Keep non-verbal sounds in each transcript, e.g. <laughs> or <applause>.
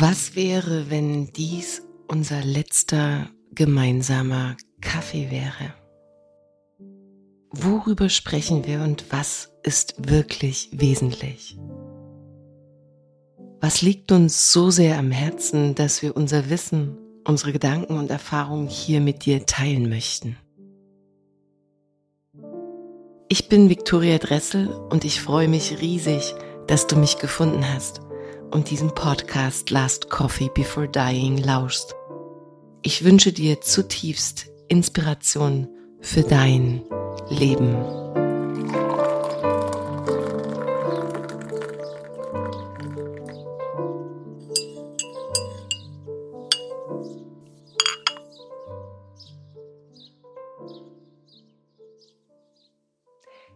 Was wäre, wenn dies unser letzter gemeinsamer Kaffee wäre? Worüber sprechen wir und was ist wirklich wesentlich? Was liegt uns so sehr am Herzen, dass wir unser Wissen, unsere Gedanken und Erfahrungen hier mit dir teilen möchten? Ich bin Viktoria Dressel und ich freue mich riesig, dass du mich gefunden hast und diesem Podcast Last Coffee Before Dying lauschst. Ich wünsche dir zutiefst Inspiration für dein Leben.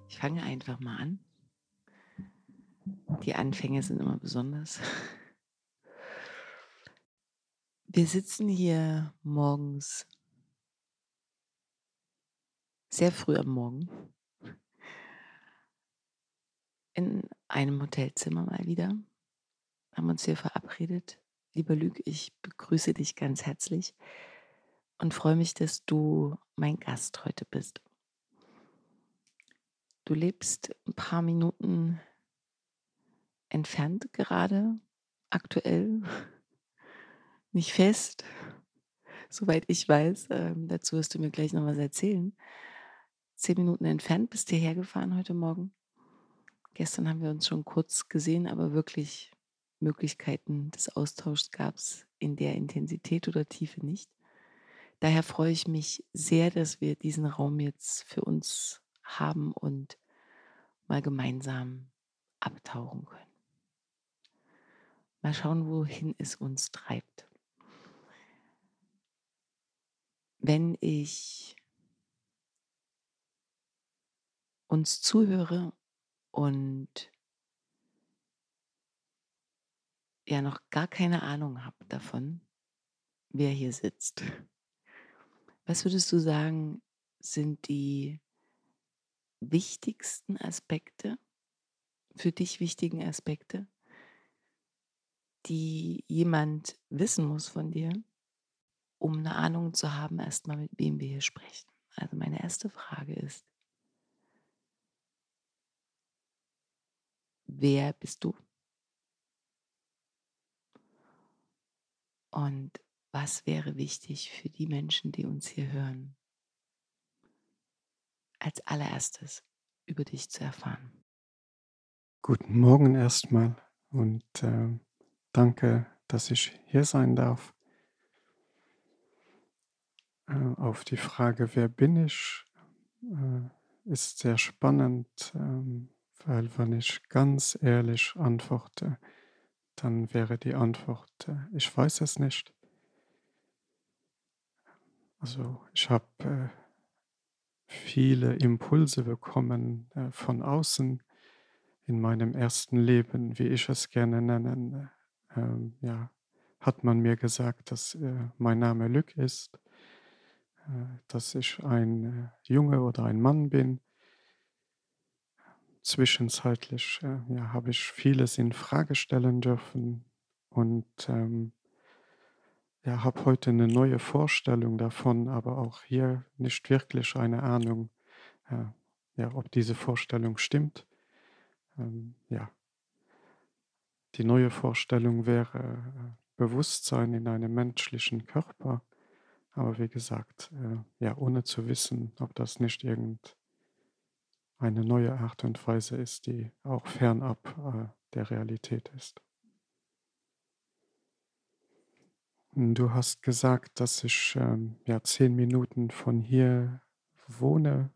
Ich fange einfach mal an. Die Anfänge sind immer besonders. Wir sitzen hier morgens sehr früh am Morgen in einem Hotelzimmer mal wieder. Haben uns hier verabredet. Lieber Lüg, ich begrüße dich ganz herzlich und freue mich, dass du mein Gast heute bist. Du lebst ein paar Minuten entfernt gerade, aktuell, <laughs> nicht fest, <laughs> soweit ich weiß. Ähm, dazu wirst du mir gleich noch was erzählen. Zehn Minuten entfernt bist du hergefahren heute Morgen. Gestern haben wir uns schon kurz gesehen, aber wirklich Möglichkeiten des Austauschs gab es in der Intensität oder Tiefe nicht. Daher freue ich mich sehr, dass wir diesen Raum jetzt für uns haben und mal gemeinsam abtauchen können. Mal schauen, wohin es uns treibt. Wenn ich uns zuhöre und ja noch gar keine Ahnung habe davon, wer hier sitzt, was würdest du sagen, sind die wichtigsten Aspekte, für dich wichtigen Aspekte, die jemand wissen muss von dir, um eine Ahnung zu haben, erstmal mit wem wir hier sprechen. Also meine erste Frage ist, wer bist du? Und was wäre wichtig für die Menschen, die uns hier hören, als allererstes über dich zu erfahren? Guten Morgen erstmal und äh, Danke, dass ich hier sein darf. Äh, auf die Frage, wer bin ich, äh, ist sehr spannend, ähm, Weil wenn ich ganz ehrlich antworte, dann wäre die Antwort, äh, ich weiß es nicht. Also ich habe viele Impulse bekommen von außen in meinem ersten Leben, wie ich es gerne nenne. Ähm, ja, hat man mir gesagt, dass äh, mein Name Lück ist, äh, dass ich ein äh, Junge oder ein Mann bin zwischenzeitlich äh, ja, habe ich vieles in Frage stellen dürfen und ähm, ja, habe heute eine neue Vorstellung davon, aber auch hier nicht wirklich eine Ahnung, äh, ja, ob diese Vorstellung stimmt. Ähm, ja, die neue Vorstellung wäre äh, Bewusstsein in einem menschlichen Körper, aber wie gesagt, äh, ja, ohne zu wissen, ob das nicht irgend eine neue Art und Weise ist, die auch fernab äh, der Realität ist. Du hast gesagt, dass ich ähm, ja zehn Minuten von hier wohne,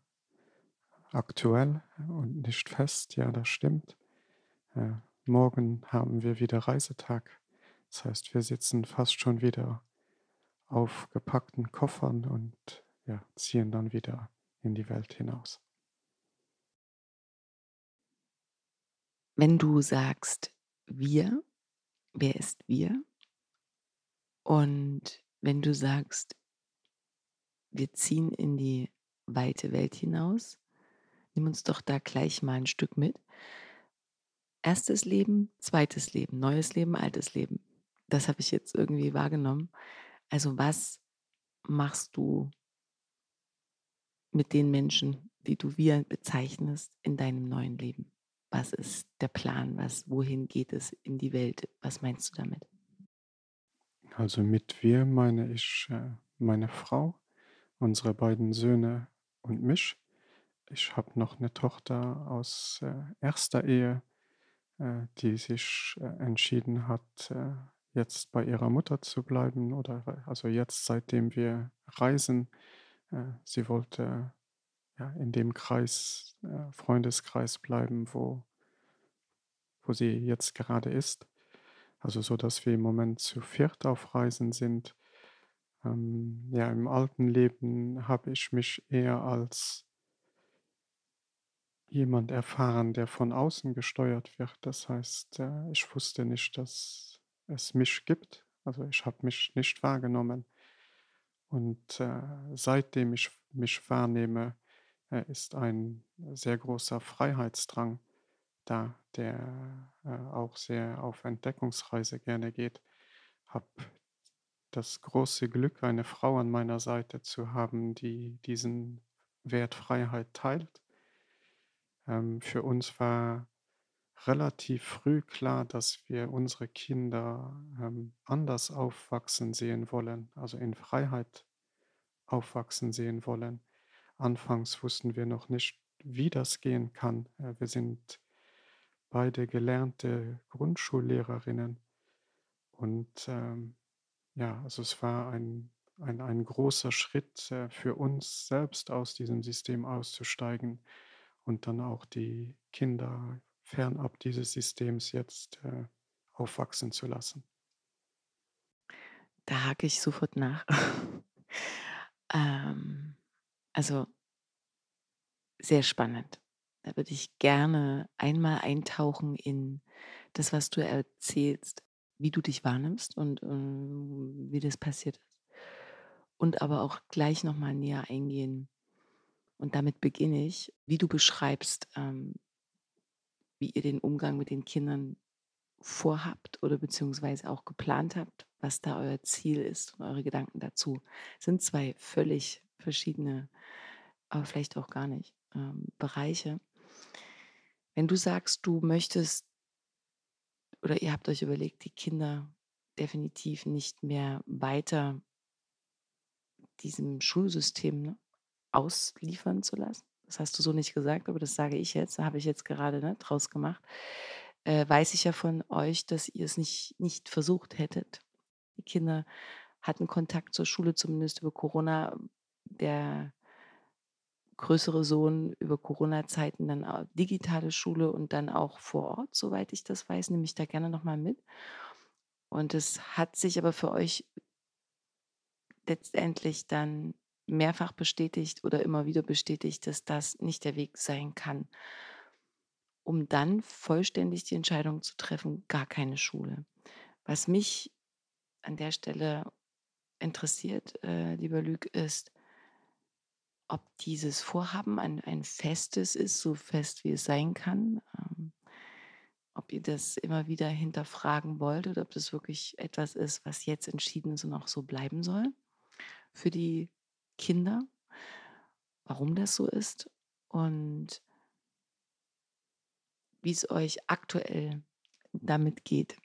aktuell und nicht fest. Ja, das stimmt. Morgen haben wir wieder Reisetag. Das heißt, wir sitzen fast schon wieder auf gepackten Koffern und ja, ziehen dann wieder in die Welt hinaus. Wenn du sagst wir, wer ist wir? Und wenn du sagst, wir ziehen in die weite Welt hinaus, nimm uns doch da gleich mal ein Stück mit. Erstes Leben, zweites Leben, neues Leben, altes Leben. Das habe ich jetzt irgendwie wahrgenommen. Also was machst du mit den Menschen, die du wir bezeichnest, in deinem neuen Leben? Was ist der Plan? Was, wohin geht es in die Welt? Was meinst du damit? Also mit wir meine ich äh, meine Frau, unsere beiden Söhne und mich. Ich habe noch eine Tochter aus äh, erster Ehe, die sich entschieden hat, jetzt bei ihrer Mutter zu bleiben oder also jetzt seitdem wir reisen. sie wollte ja, in dem Kreis, äh, Freundeskreis bleiben, wo, wo sie jetzt gerade ist. Also so, dass wir im Moment zu viert auf Reisen sind. Ähm, ja, im alten Leben habe ich mich eher als jemand erfahren, der von außen gesteuert wird. Das heißt, äh, ich wusste nicht, dass es mich gibt. Also ich habe mich nicht wahrgenommen. Und äh, seitdem ich mich wahrnehme, äh, ist ein sehr großer Freiheitsdrang da, der auch sehr auf Entdeckungsreise gerne geht. Habe das große Glück, eine Frau an meiner Seite zu haben, die diesen Wert Freiheit teilt. Ähm, für uns war relativ früh klar, dass wir unsere Kinder ähm, anders aufwachsen sehen wollen, also in Freiheit aufwachsen sehen wollen. Anfangs wussten wir noch nicht, wie das gehen kann. Äh, wir sind beide gelernte Grundschullehrerinnen. Und ähm, ja, also es war ein, ein, ein großer Schritt äh, für uns selbst aus diesem System auszusteigen und dann auch die Kinder fernab dieses Systems jetzt äh, aufwachsen zu lassen. Da hake ich sofort nach. <laughs> ähm, also sehr spannend. Da würde ich gerne einmal eintauchen in das, was du erzählst, wie du dich wahrnimmst und ähm, wie das passiert ist. Und aber auch gleich nochmal näher eingehen. Und damit beginne ich, wie du beschreibst, ähm, wie ihr den Umgang mit den Kindern vorhabt oder beziehungsweise auch geplant habt, was da euer Ziel ist und eure Gedanken dazu. Das sind zwei völlig verschiedene, aber vielleicht auch gar nicht, ähm, Bereiche. Wenn du sagst, du möchtest oder ihr habt euch überlegt, die Kinder definitiv nicht mehr weiter diesem Schulsystem ne, ausliefern zu lassen. Das hast du so nicht gesagt, aber das sage ich jetzt, da habe ich jetzt gerade ne, draus gemacht. Äh, weiß ich ja von euch, dass ihr es nicht, nicht versucht hättet. Die Kinder hatten Kontakt zur Schule, zumindest über Corona. Der größere Sohn über Corona-Zeiten dann auch digitale Schule und dann auch vor Ort, soweit ich das weiß, nehme ich da gerne nochmal mit. Und es hat sich aber für euch letztendlich dann mehrfach bestätigt oder immer wieder bestätigt, dass das nicht der Weg sein kann, um dann vollständig die Entscheidung zu treffen, gar keine Schule. Was mich an der Stelle interessiert, äh, lieber Lüg, ist, ob dieses Vorhaben ein, ein festes ist, so fest wie es sein kann. Ähm, ob ihr das immer wieder hinterfragen wollt oder ob das wirklich etwas ist, was jetzt entschieden ist und auch so bleiben soll für die Kinder, warum das so ist und wie es euch aktuell damit geht.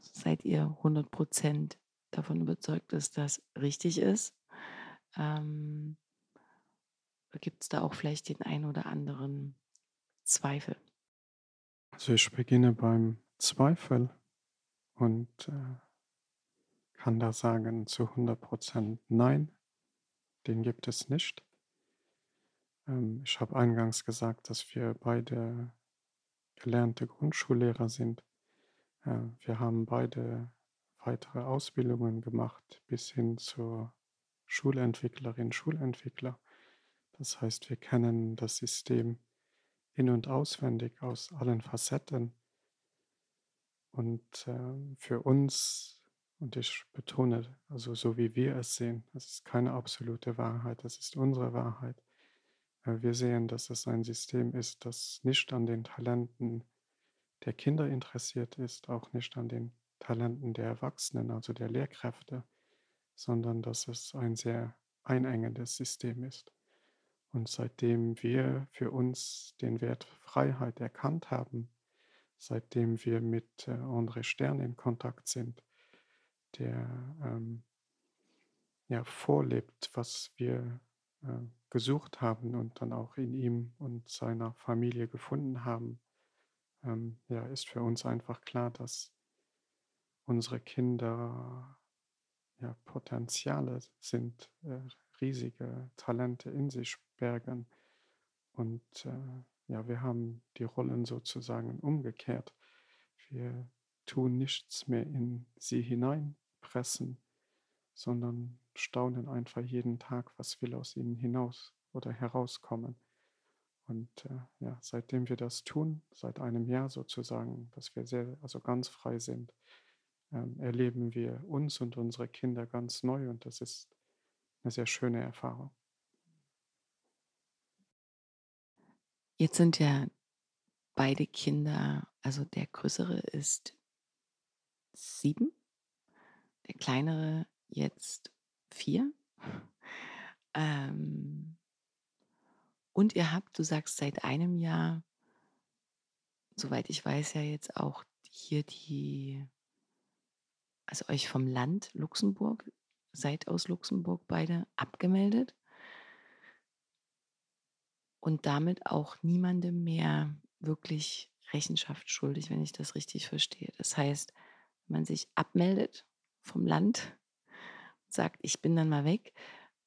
Seid ihr 100 Prozent davon überzeugt, dass das richtig ist? Ähm, gibt es da auch vielleicht den einen oder anderen Zweifel? Also ich beginne beim Zweifel und äh, kann da sagen zu 100% Nein, den gibt es nicht. Ähm, ich habe eingangs gesagt, dass wir beide gelernte Grundschullehrer sind. Äh, wir haben beide weitere Ausbildungen gemacht bis hin zur Schulentwicklerin, Schulentwickler. Das heißt, wir kennen das System in und auswendig aus allen Facetten. Und äh, für uns und ich betone, also so wie wir es sehen, das ist keine absolute Wahrheit, das ist unsere Wahrheit. Äh, wir sehen, dass es ein System ist, das nicht an den Talenten der Kinder interessiert ist, auch nicht an den Talenten der Erwachsenen, also der Lehrkräfte, sondern dass es ein sehr einengendes System ist. Und seitdem wir für uns den Wert Freiheit erkannt haben, seitdem wir mit äh, André Stern in Kontakt sind, der ähm, ja, vorlebt, was wir äh, gesucht haben und dann auch in ihm und seiner Familie gefunden haben, ähm, ja, ist für uns einfach klar, dass unsere Kinder ja, Potenziale sind, äh, riesige Talente in sich bergen. Und äh, ja, wir haben die Rollen sozusagen umgekehrt. Wir tun nichts mehr in sie hineinpressen, sondern staunen einfach jeden Tag, was will aus ihnen hinaus oder herauskommen. Und äh, ja, seitdem wir das tun, seit einem Jahr sozusagen, dass wir sehr, also ganz frei sind, ähm, erleben wir uns und unsere Kinder ganz neu und das ist eine sehr schöne Erfahrung. Jetzt sind ja beide Kinder, also der größere ist sieben, der kleinere jetzt vier. Ähm, und ihr habt, du sagst, seit einem Jahr, soweit ich weiß, ja jetzt auch hier die, also euch vom Land Luxemburg, seid aus Luxemburg beide abgemeldet und damit auch niemandem mehr wirklich Rechenschaft schuldig, wenn ich das richtig verstehe. Das heißt, man sich abmeldet vom Land, sagt, ich bin dann mal weg,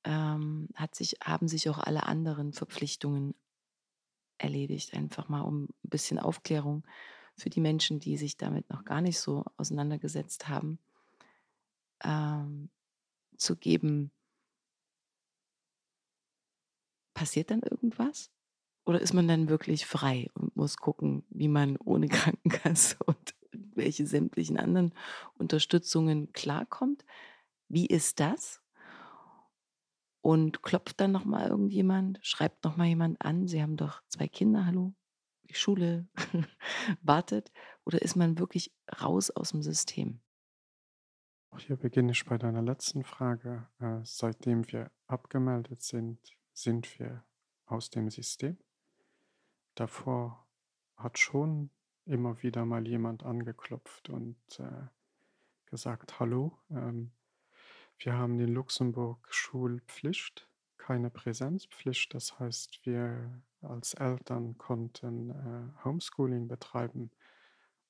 ähm, hat sich, haben sich auch alle anderen Verpflichtungen erledigt. Einfach mal um ein bisschen Aufklärung für die Menschen, die sich damit noch gar nicht so auseinandergesetzt haben, ähm, zu geben. Passiert dann irgendwas? Oder ist man dann wirklich frei und muss gucken, wie man ohne <laughs> Krankenkasse und welche sämtlichen anderen Unterstützungen klarkommt. Wie ist das? Und klopft dann nochmal irgendjemand, schreibt nochmal jemand an, Sie haben doch zwei Kinder, hallo, die Schule <laughs> wartet. Oder ist man wirklich raus aus dem System? Hier beginne ich bei deiner letzten Frage. Äh, seitdem wir abgemeldet sind, sind wir aus dem System. Davor hat schon immer wieder mal jemand angeklopft und äh, gesagt, hallo, ähm, wir haben in Luxemburg Schulpflicht, keine Präsenzpflicht. Das heißt, wir als Eltern konnten äh, Homeschooling betreiben.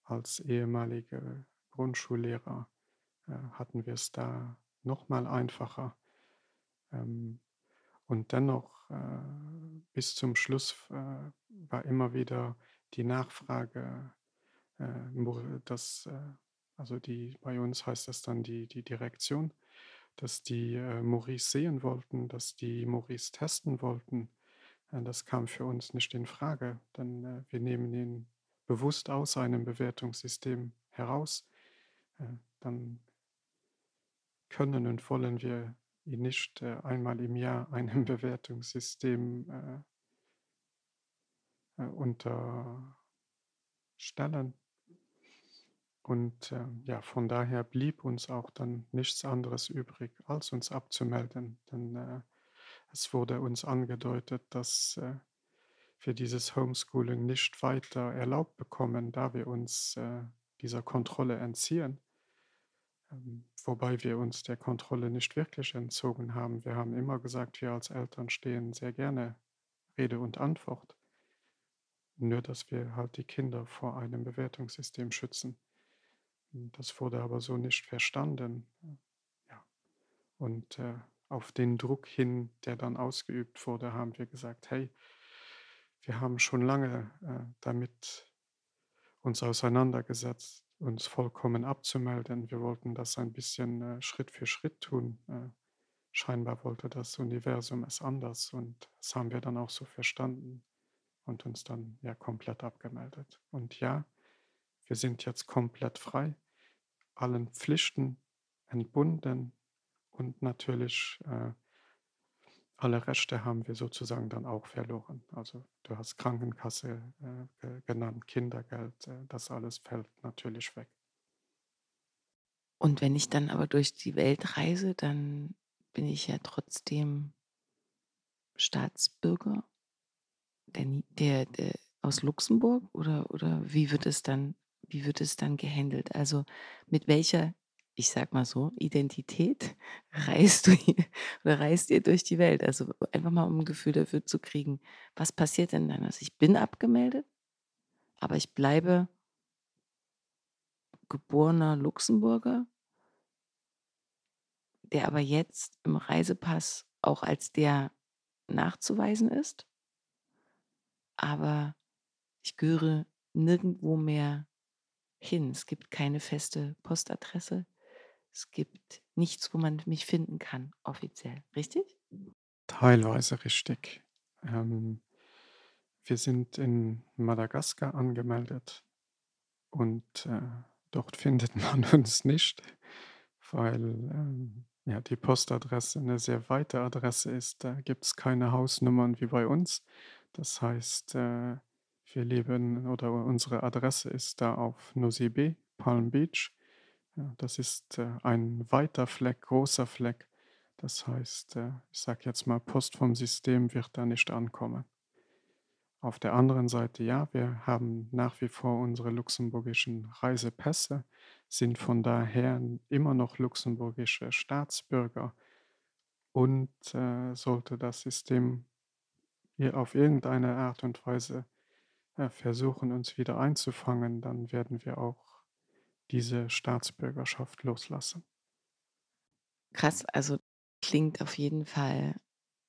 Als ehemalige Grundschullehrer äh, hatten wir es da noch mal einfacher. Ähm, Und dennoch, äh, bis zum Schluss äh, war immer wieder die Nachfrage, äh, dass, äh, also die, bei uns heißt das dann die, die Direktion, dass die äh, Maurice sehen wollten, dass die Maurice testen wollten. Das kam für uns nicht in Frage, denn wir nehmen ihn bewusst aus einem Bewertungssystem heraus. Dann können und wollen wir ihn nicht einmal im Jahr einem <laughs> Bewertungssystem äh, unterstellen. Und äh, ja, von daher blieb uns auch dann nichts anderes übrig, als uns abzumelden. Denn äh, es wurde uns angedeutet, dass äh, wir dieses Homeschooling nicht weiter erlaubt bekommen, da wir uns äh, dieser Kontrolle entziehen. Ähm, wobei wir uns der Kontrolle nicht wirklich entzogen haben. Wir haben immer gesagt, wir als Eltern stehen sehr gerne Rede und Antwort. Nur, dass wir halt die Kinder vor einem Bewertungssystem schützen. Das wurde aber so nicht verstanden. Ja. Und äh, auf den Druck hin, der dann ausgeübt wurde, haben wir gesagt, hey, wir haben schon lange äh, damit uns auseinandergesetzt, uns vollkommen abzumelden. Wir wollten das ein bisschen äh, Schritt für Schritt tun. Äh, scheinbar wollte das Universum es anders und das haben wir dann auch so verstanden und uns dann ja komplett abgemeldet. Und ja, wir sind jetzt komplett frei, allen Pflichten entbunden und natürlich äh, alle Rechte haben wir sozusagen dann auch verloren. Also du hast Krankenkasse äh, genannt, Kindergeld, äh, das alles fällt natürlich weg. Und wenn ich dann aber durch die Welt reise, dann bin ich ja trotzdem Staatsbürger der, der, der aus Luxemburg oder, oder wie wird es dann, wie wird es dann gehandelt? Also mit welcher ich sag mal so, Identität <laughs> reist du hier oder reist ihr durch die Welt. Also einfach mal um ein Gefühl dafür zu kriegen, was passiert denn dann? Also ich bin abgemeldet, aber ich bleibe geborener Luxemburger, der aber jetzt im Reisepass auch als der nachzuweisen ist. Aber ich gehöre nirgendwo mehr hin. Es gibt keine feste Postadresse. Es gibt nichts, wo man mich finden kann, offiziell. Richtig? Teilweise richtig. Ähm, wir sind in Madagaskar angemeldet und äh, dort <laughs> findet man uns nicht, weil ähm, ja, die Postadresse eine sehr weite Adresse ist. Da gibt es keine Hausnummern wie bei uns. Das heißt, äh, wir leben oder unsere Adresse ist da auf Nosy Palm Beach. Das ist äh, ein weiter Fleck, großer Fleck. Das heißt, äh, ich sage jetzt mal, Post vom System wird da nicht ankommen. Auf der anderen Seite, ja, wir haben nach wie vor unsere luxemburgischen Reisepässe, sind von daher immer noch luxemburgische Staatsbürger. Und äh, sollte das System hier auf irgendeine Art und Weise äh, versuchen, uns wieder einzufangen, dann werden wir auch diese Staatsbürgerschaft loslassen. Krass, also klingt auf jeden Fall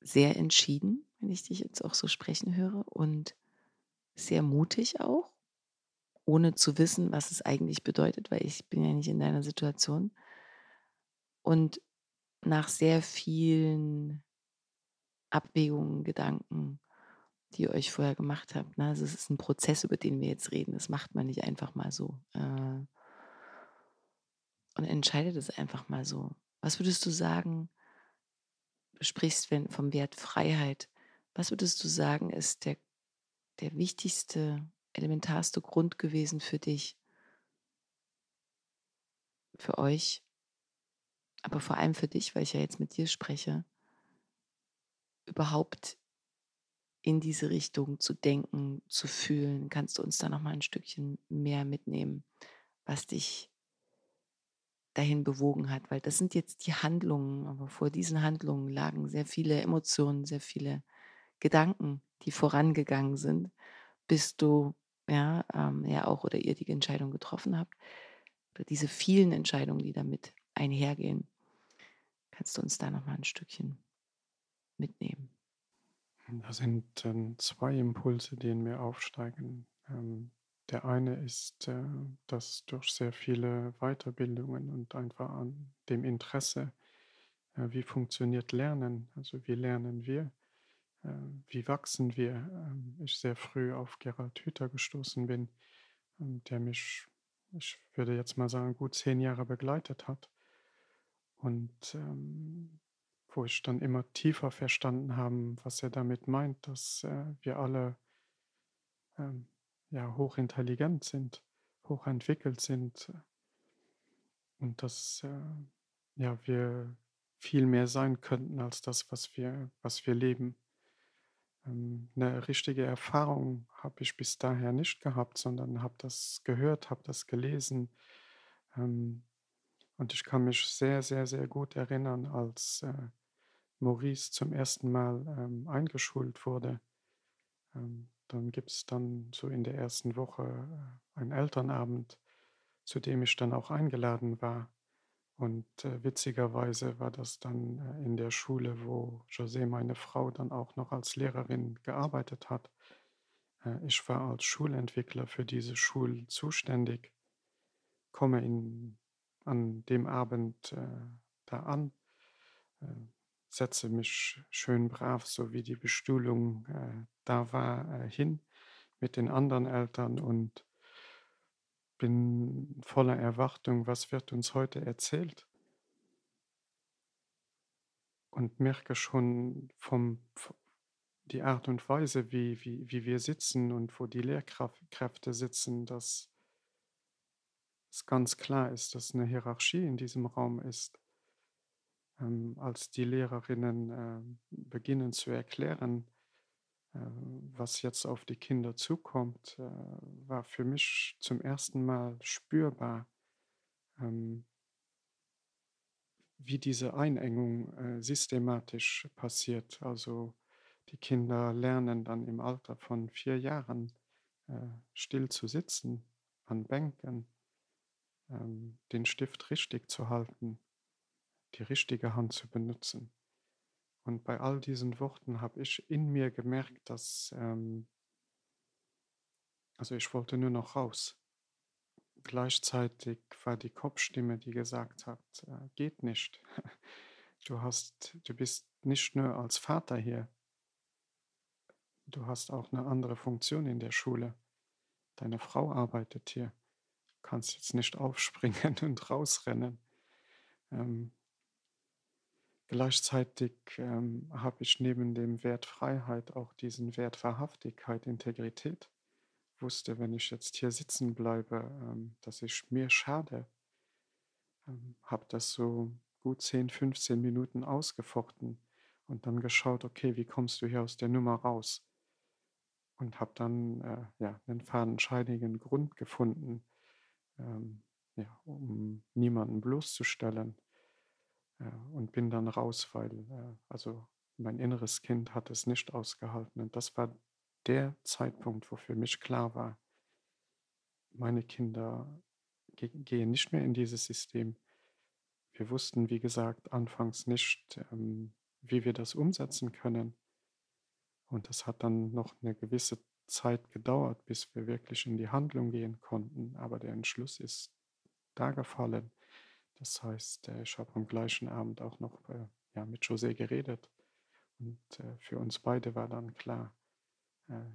sehr entschieden, wenn ich dich jetzt auch so sprechen höre und sehr mutig auch, ohne zu wissen, was es eigentlich bedeutet, weil ich bin ja nicht in deiner Situation. Und nach sehr vielen Abwägungen, Gedanken, die ihr euch vorher gemacht habt. Ne? Also es ist ein Prozess, über den wir jetzt reden. Das macht man nicht einfach mal so. Äh, und entscheide das einfach mal so. Was würdest du sagen, du sprichst wenn, vom Wert Freiheit, was würdest du sagen, ist der, der wichtigste, elementarste Grund gewesen für dich, für euch, aber vor allem für dich, weil ich ja jetzt mit dir spreche, überhaupt in diese Richtung zu denken, zu fühlen? Kannst du uns da noch mal ein Stückchen mehr mitnehmen, was dich dahin bewogen hat, weil das sind jetzt die Handlungen, aber vor diesen Handlungen lagen sehr viele Emotionen, sehr viele Gedanken, die vorangegangen sind, bis du ja, ähm, ja auch oder ihr die Entscheidung getroffen habt. Oder diese vielen Entscheidungen, die damit einhergehen. Kannst du uns da noch mal ein Stückchen mitnehmen? Da sind ähm, zwei Impulse, die in mir aufsteigen. Ähm, der eine ist, äh, dass durch sehr viele Weiterbildungen und einfach an dem Interesse, äh, wie funktioniert Lernen, also wie lernen wir, äh, wie wachsen wir, ähm, ich sehr früh auf Gerald Hüther gestoßen bin, ähm, der mich, ich würde jetzt mal sagen, gut zehn Jahre begleitet hat. Und ähm, wo ich dann immer tiefer verstanden habe, was er damit meint, dass äh, wir alle ähm, ja, hochintelligent sind, hochentwickelt sind und dass äh, ja, wir viel mehr sein könnten als das, was wir, was wir leben. Ähm, eine richtige Erfahrung habe ich bis daher nicht gehabt, sondern habe das gehört, habe das gelesen. Ähm, und ich kann mich sehr, sehr, sehr gut erinnern, als äh, Maurice zum ersten Mal ähm, eingeschult wurde. Ähm, dann gibt es dann so in der ersten Woche äh, einen Elternabend, zu dem ich dann auch eingeladen war. Und äh, witzigerweise war das dann äh, in der Schule, wo José, meine Frau, dann auch noch als Lehrerin gearbeitet hat. Äh, ich war als Schulentwickler für diese Schule zuständig, komme in, an dem Abend äh, da an, äh, setze mich schön brav, so wie die Bestuhlung äh, da war, äh, hin mit den anderen Eltern und bin voller Erwartung, was wird uns heute erzählt. Und merke schon vom, die Art und Weise, wie, wie, wie wir sitzen und wo die Lehrkräfte sitzen, dass es ganz klar ist, dass eine Hierarchie in diesem Raum ist ähm, als die Lehrerinnen äh, beginnen zu erklären, äh, was jetzt auf die Kinder zukommt, äh, war für mich zum ersten Mal spürbar, ähm, wie diese Einengung äh, systematisch passiert. Also die Kinder lernen dann im Alter von vier Jahren äh, still zu sitzen an Bänken, ähm, den Stift richtig zu halten die richtige Hand zu benutzen. Und bei all diesen Worten habe ich in mir gemerkt, dass, ähm, also ich wollte nur noch raus. Gleichzeitig war die Kopfstimme, die gesagt hat, äh, geht nicht. Du hast, du bist nicht nur als Vater hier, du hast auch eine andere Funktion in der Schule. Deine Frau arbeitet hier. Du kannst jetzt nicht aufspringen <laughs> und rausrennen. Ähm, Gleichzeitig ähm, habe ich neben dem Wert Freiheit auch diesen Wert Wahrhaftigkeit, Integrität. Wusste, wenn ich jetzt hier sitzen bleibe, ähm, dass ich mir schade. Ähm, habe das so gut 10, 15 Minuten ausgefochten und dann geschaut, okay, wie kommst du hier aus der Nummer raus? Und habe dann äh, ja, einen fadenscheinigen Grund gefunden, ähm, ja, um niemanden bloßzustellen und bin dann raus, weil äh, also mein inneres Kind hat es nicht ausgehalten. Und das war der Zeitpunkt, wo für mich klar war, meine Kinder ge gehen nicht mehr in dieses System. Wir wussten, wie gesagt, anfangs nicht, ähm, wie wir das umsetzen können. Und das hat dann noch eine gewisse Zeit gedauert, bis wir wirklich in die Handlung gehen konnten. Aber der Entschluss ist da gefallen. Das heißt, äh, ich habe am gleichen Abend auch noch äh, ja, mit José geredet. Und äh, für uns beide war dann klar,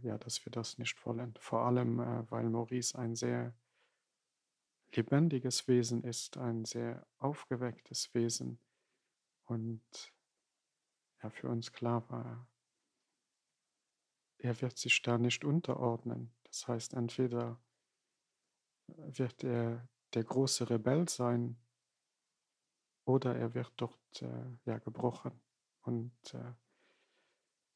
ja, dass wir das nicht wollen. Vor allem, weil Maurice ein sehr lebendiges Wesen ist, ein sehr aufgewecktes Wesen. Und ja, für uns klar war, er wird sich da nicht unterordnen. Das heißt, entweder wird er der große Rebell sein, oder er wird dort äh, ja, gebrochen. Und äh,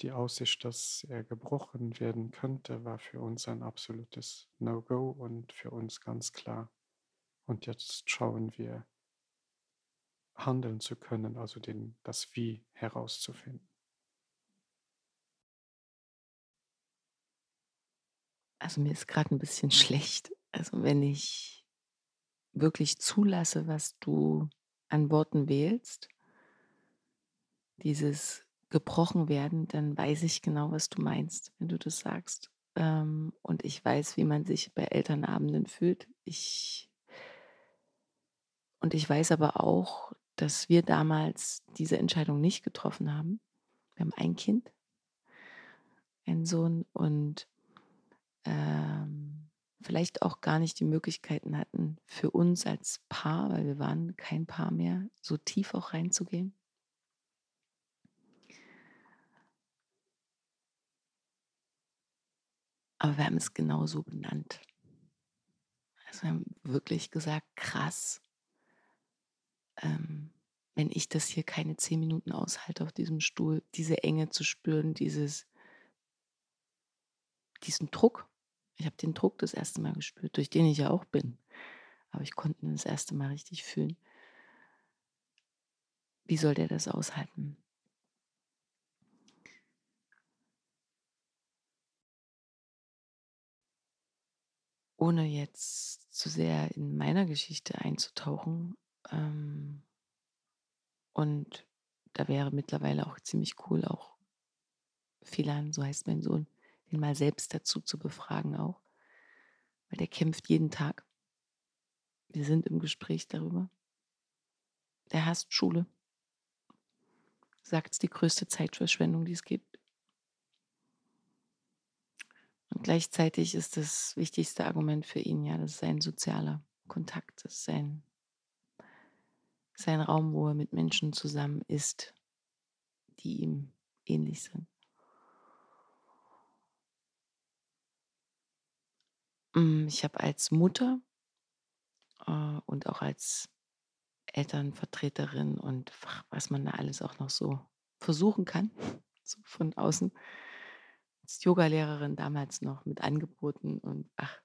die Aussicht, dass er gebrochen werden könnte, war für uns ein absolutes No-Go und für uns ganz klar. Und jetzt schauen wir, handeln zu können, also den, das Wie herauszufinden. Also mir ist gerade ein bisschen <laughs> schlecht. Also wenn ich wirklich zulasse, was du an Worten wählst, dieses gebrochen werden, dann weiß ich genau, was du meinst, wenn du das sagst. Ähm, und ich weiß, wie man sich bei Elternabenden fühlt. Ich und ich weiß aber auch, dass wir damals diese Entscheidung nicht getroffen haben. Wir haben ein Kind, einen Sohn und ähm, vielleicht auch gar nicht die Möglichkeiten hatten, für uns als Paar, weil wir waren kein Paar mehr, so tief auch reinzugehen. Aber wir haben es genauso benannt. Also wir haben wirklich gesagt, krass, ähm, wenn ich das hier keine zehn Minuten aushalte auf diesem Stuhl, diese Enge zu spüren, dieses, diesen Druck. Ich habe den Druck das erste Mal gespürt, durch den ich ja auch bin. Aber ich konnte ihn das erste Mal richtig fühlen. Wie soll der das aushalten? ohne jetzt zu sehr in meiner Geschichte einzutauchen. Ähm, und da wäre mittlerweile auch ziemlich cool, auch Philan, so heißt mein Sohn, den mal selbst dazu zu befragen auch. Weil der kämpft jeden Tag. Wir sind im Gespräch darüber. Der hasst Schule. Sagt es die größte Zeitverschwendung, die es gibt. Und gleichzeitig ist das wichtigste Argument für ihn, ja, das ist ein sozialer Kontakt, das ist ein, sein Raum, wo er mit Menschen zusammen ist, die ihm ähnlich sind. Ich habe als Mutter äh, und auch als Elternvertreterin und was man da alles auch noch so versuchen kann, <laughs> so von außen, als Yogalehrerin damals noch mit angeboten und ach,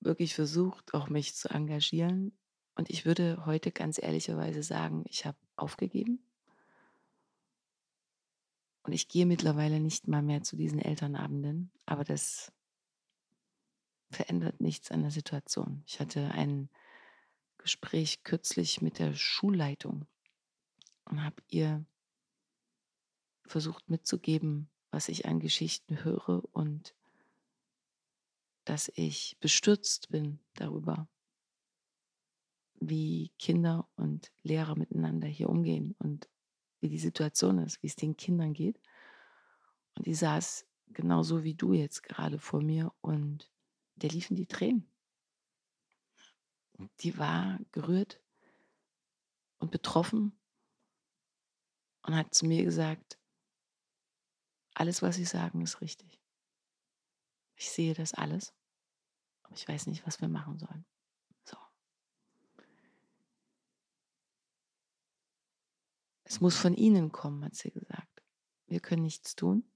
wirklich versucht, auch mich zu engagieren. Und ich würde heute ganz ehrlicherweise sagen, ich habe aufgegeben. Und ich gehe mittlerweile nicht mal mehr zu diesen Elternabenden, aber das verändert nichts an der Situation. Ich hatte ein Gespräch kürzlich mit der Schulleitung und habe ihr versucht mitzugeben, was ich an Geschichten höre und dass ich bestürzt bin darüber, wie Kinder und Lehrer miteinander hier umgehen und wie die Situation ist, wie es den Kindern geht. Und die saß genauso wie du jetzt gerade vor mir und der liefen die Tränen. Die war gerührt und betroffen und hat zu mir gesagt, alles, was Sie sagen, ist richtig. Ich sehe das alles, aber ich weiß nicht, was wir machen sollen. So. Es muss von Ihnen kommen, hat sie gesagt. Wir können nichts tun.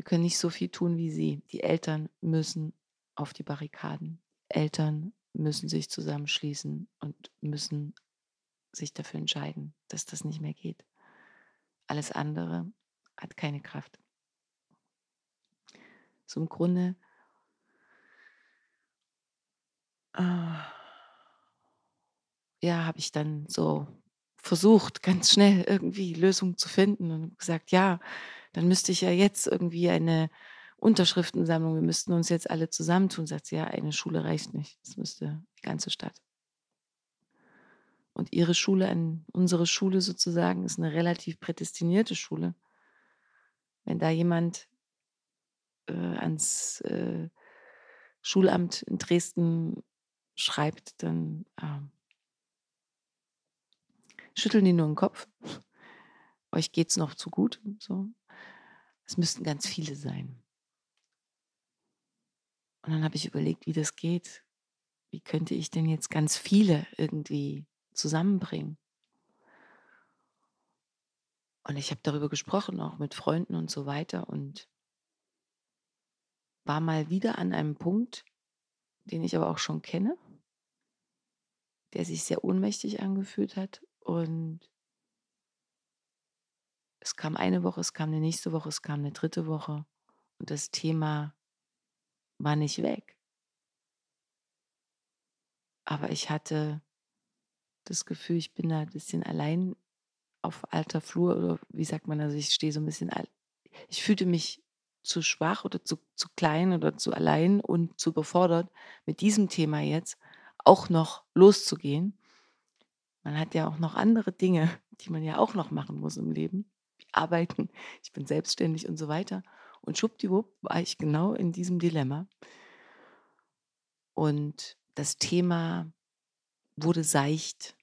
Wir können nicht so viel tun wie Sie. Die Eltern müssen auf die Barrikaden. Eltern müssen sich zusammenschließen und müssen sich dafür entscheiden, dass das nicht mehr geht. Alles andere hat keine Kraft. So im Grunde äh, ja, habe ich dann so versucht, <laughs> ganz schnell irgendwie Lösungen zu finden und gesagt, ja, dann müsste ich ja jetzt irgendwie eine Unterschriftensammlung, wir müssten uns jetzt alle zusammentun. Sagt sie, ja, eine Schule reicht nicht. Das müsste die ganze Stadt. Und ihre Schule, unsere Schule sozusagen, ist eine relativ prädestinierte Schule. Wenn da jemand äh, ans äh, Schulamt in Dresden schreibt, dann äh, schütteln die nur den Kopf. Euch geht es noch zu gut. So. Es müssten ganz viele sein. Und dann habe ich überlegt, wie das geht. Wie könnte ich denn jetzt ganz viele irgendwie zusammenbringen. Und ich habe darüber gesprochen, auch mit Freunden und so weiter und war mal wieder an einem Punkt, den ich aber auch schon kenne, der sich sehr ohnmächtig angefühlt hat. Und es kam eine Woche, es kam eine nächste Woche, es kam eine dritte Woche. Und das Thema war nicht weg. Aber ich hatte das Gefühl, ich bin da ein bisschen allein auf alter Flur oder wie sagt man, also ich stehe so ein bisschen, ich fühlte mich zu schwach oder zu, zu klein oder zu allein und zu überfordert, mit diesem Thema jetzt auch noch loszugehen. Man hat ja auch noch andere Dinge, die man ja auch noch machen muss im Leben. Arbeiten, ich bin selbstständig und so weiter. Und schwuppdiwupp war ich genau in diesem Dilemma. Und das Thema wurde seicht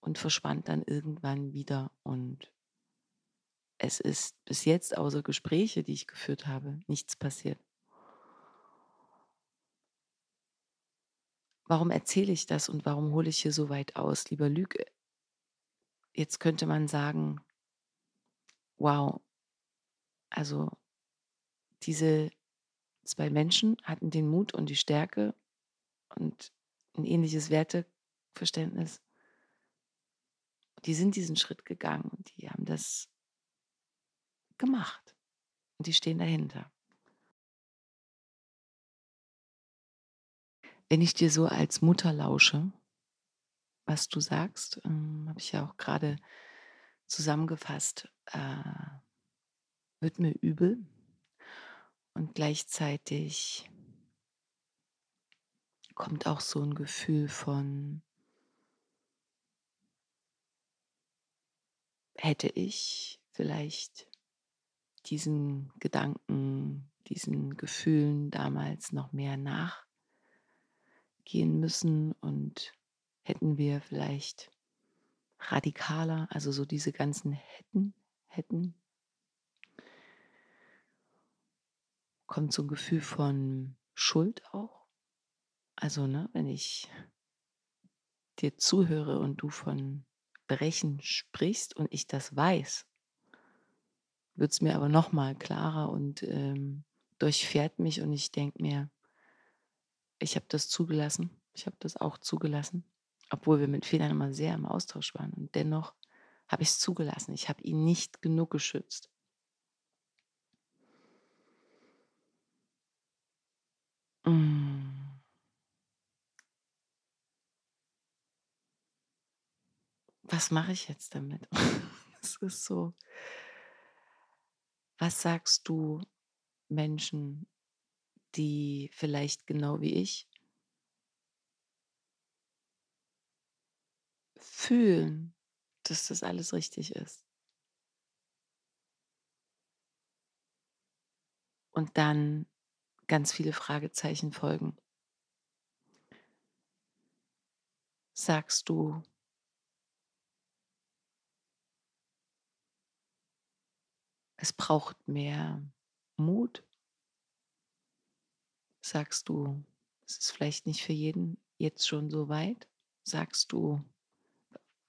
und verschwand dann irgendwann wieder. Und es ist bis jetzt außer Gespräche, die ich geführt habe, nichts passiert. Warum erzähle ich das und warum hole ich hier so weit aus, lieber Lüge? Jetzt könnte man sagen, wow, also diese zwei Menschen hatten den Mut und die Stärke und ein ähnliches Werteverständnis. Die sind diesen Schritt gegangen und die haben das gemacht. Und die stehen dahinter. Wenn ich dir so als Mutter lausche, was du sagst, ähm, habe ich ja auch gerade zusammengefasst, äh, wird mir übel und gleichzeitig kommt auch so ein Gefühl von, hätte ich vielleicht diesen Gedanken, diesen Gefühlen damals noch mehr nachgehen müssen und hätten wir vielleicht radikaler, also so diese ganzen hätten, hätten, kommt so ein Gefühl von Schuld auch. Also, ne, wenn ich dir zuhöre und du von Brechen sprichst und ich das weiß, wird es mir aber noch mal klarer und ähm, durchfährt mich und ich denke mir, ich habe das zugelassen. Ich habe das auch zugelassen, obwohl wir mit Fehlern immer sehr im Austausch waren. Und dennoch habe ich es zugelassen. Ich habe ihn nicht genug geschützt. Mm. Was mache ich jetzt damit? <laughs> Es ist so. Was sagst du Menschen, die vielleicht genau wie ich fühlen, dass das alles richtig ist? Und dann ganz viele Fragezeichen folgen. Sagst du, es braucht mehr Mut? Sagst du, es ist vielleicht nicht für jeden jetzt schon so weit? Sagst du,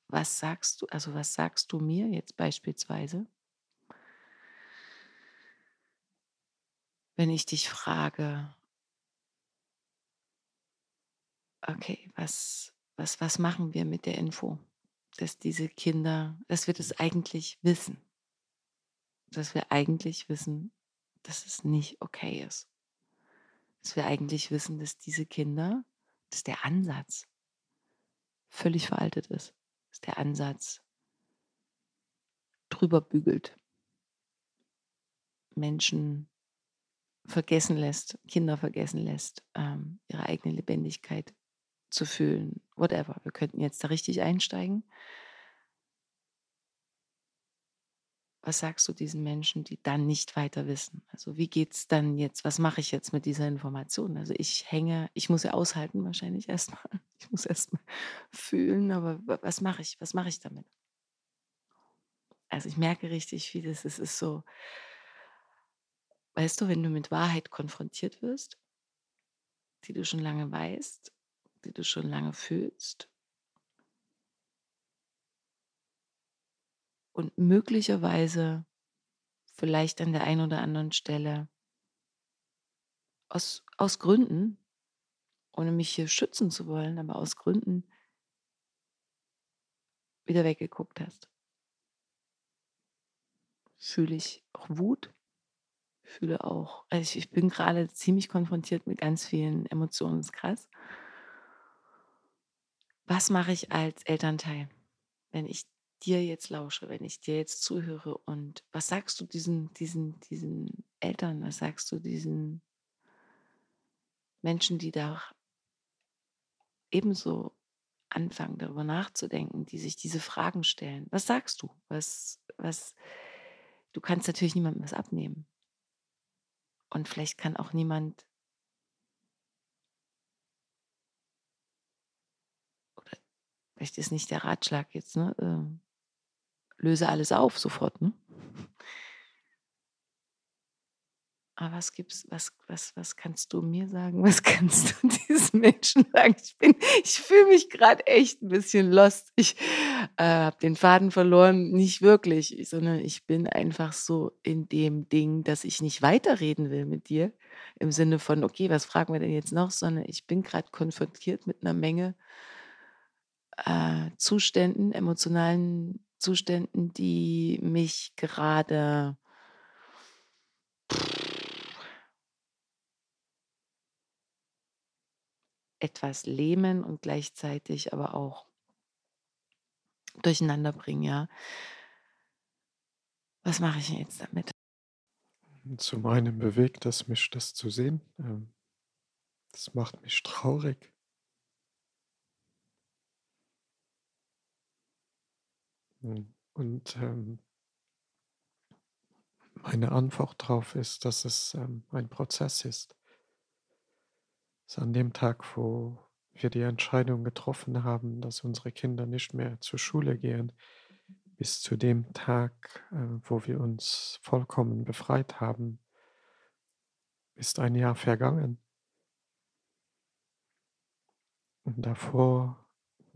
was sagst du, also was sagst du mir jetzt beispielsweise? Wenn ich dich frage, okay, was, was, was machen wir mit der Info, dass diese Kinder, dass wir das eigentlich wissen? dass wir eigentlich wissen, dass es nicht okay ist. Dass wir eigentlich wissen, dass diese Kinder, dass der Ansatz völlig veraltet ist. Dass der Ansatz drüber bügelt. Menschen vergessen lässt, Kinder vergessen lässt, ähm, ihre eigene Lebendigkeit zu fühlen, whatever. Wir könnten jetzt da richtig einsteigen. Was sagst du diesen Menschen, die dann nicht weiter wissen? Also wie geht es dann jetzt? Was mache ich jetzt mit dieser Information? Also ich hänge, ich muss ja aushalten wahrscheinlich erstmal. <laughs> Ich muss erstmal fühlen, aber was mache ich? Was mache ich damit? Also ich merke richtig, wie das ist. Es ist so, weißt du, wenn du mit Wahrheit konfrontiert wirst, die du schon lange weißt, die du schon lange fühlst, und möglicherweise vielleicht an der einen oder anderen Stelle aus, aus Gründen, ohne mich hier schützen zu wollen, aber aus Gründen wieder weggeguckt hast. Fühle ich auch Wut, fühle auch, also ich, ich bin gerade ziemlich konfrontiert mit ganz vielen Emotionen, das ist krass. Was mache ich als Elternteil, wenn ich dir jetzt lausche, wenn ich dir jetzt zuhöre und was sagst du diesen, diesen, diesen Eltern, was sagst du diesen Menschen, die da ebenso anfangen, darüber nachzudenken, die sich diese Fragen stellen? Was sagst du? Was, was, du kannst natürlich niemandem was abnehmen. Und vielleicht kann auch niemand oder vielleicht ist nicht der Ratschlag jetzt, ne? Löse alles auf sofort, ne? Aber was gibt's, was, was, was kannst du mir sagen? Was kannst du <laughs> diesen Menschen sagen? Ich ich fühle mich gerade echt ein bisschen lost. Ich äh, habe den Faden verloren, nicht wirklich, sondern ich bin einfach so in dem Ding, dass ich nicht weiterreden will mit dir. Im Sinne von, okay, was fragen wir denn jetzt noch? Sondern ich bin gerade konfrontiert mit einer Menge äh, Zuständen, emotionalen Zuständen, die mich gerade etwas lähmen und gleichzeitig aber auch durcheinander bringen, ja. Was mache ich jetzt damit? Zum einen bewegt es mich, das zu sehen. Ähm, das macht mich traurig. Hm, und ähm, meine Antwort darauf ist, dass es ähm, ein Prozess ist. Dass an dem Tag, wo wir die Entscheidung getroffen haben, dass unsere Kinder nicht mehr zur Schule gehen, bis zu dem Tag, äh, wo wir uns vollkommen befreit haben, ist ein Jahr vergangen. Und davor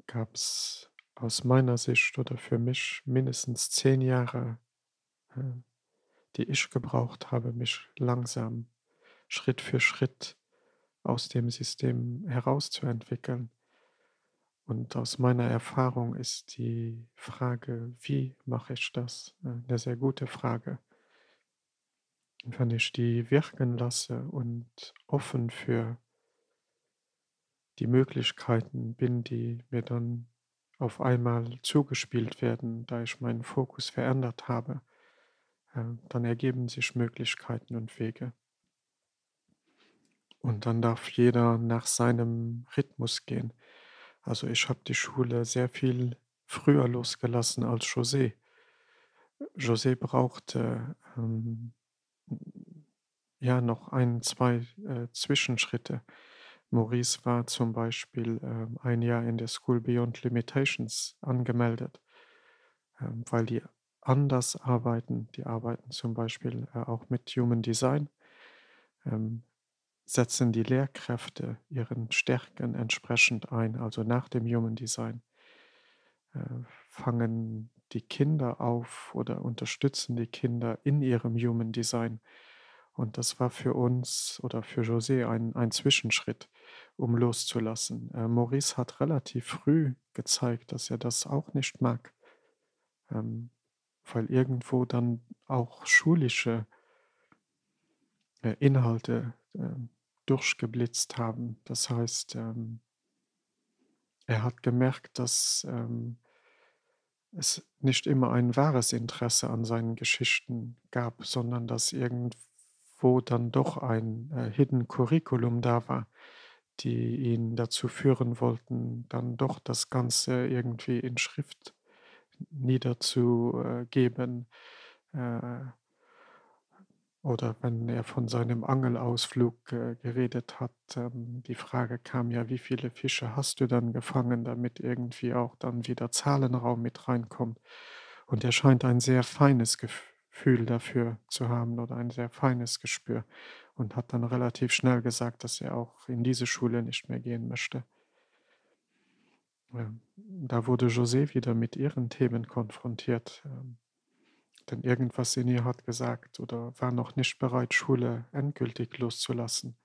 gab es aus meiner Sicht oder für mich mindestens zehn Jahre, äh, die ich gebraucht habe, mich langsam Schritt für Schritt aus dem System herauszuentwickeln. Und aus meiner Erfahrung ist die Frage, wie mache ich das, äh, eine sehr gute Frage. Wenn ich die wirken lasse und offen für die Möglichkeiten bin, die mir dann auf einmal zugespielt werden, da ich meinen Fokus verändert habe, äh, dann ergeben sich Möglichkeiten und Wege. Und dann darf jeder nach seinem Rhythmus gehen. Also ich habe die Schule sehr viel früher losgelassen als José. José brauchte ähm, ja noch ein, zwei äh, Zwischenschritte. Maurice war zum Beispiel äh, ein Jahr in der School Beyond Limitations angemeldet, äh, weil die anders arbeiten. Die arbeiten zum Beispiel äh, auch mit Human Design. Ähm, setzen die Lehrkräfte ihren Stärken entsprechend ein, also nach dem Human Design, äh, fangen die Kinder auf oder unterstützen die Kinder in ihrem Human Design. Und das war für uns oder für José ein, ein Zwischenschritt, um loszulassen. Äh, Maurice hat relativ früh gezeigt, dass er das auch nicht mag, ähm, weil irgendwo dann auch schulische äh, Inhalte äh, durchgeblitzt haben. Das heißt, ähm, er hat gemerkt, dass ähm, es nicht immer ein wahres Interesse an seinen Geschichten gab, sondern dass irgendwo dann doch ein äh, Hidden Curriculum da war, die ihn dazu führen wollten, dann doch das Ganze irgendwie in Schrift niederzugeben. Äh, oder wenn er von seinem Angelausflug äh, geredet hat, ähm, die Frage kam ja, wie viele Fische hast du dann gefangen, damit irgendwie auch dann wieder Zahlenraum mit reinkommt. Und er scheint ein sehr feines Gefühl dafür zu haben oder ein sehr feines Gespür und hat dann relativ schnell gesagt, dass er auch in diese Schule nicht mehr gehen möchte. Ähm, da wurde José wieder mit ihren Themen konfrontiert. Ähm, denn irgendwas in ihr hat gesagt oder war noch nicht bereit, Schule endgültig loszulassen.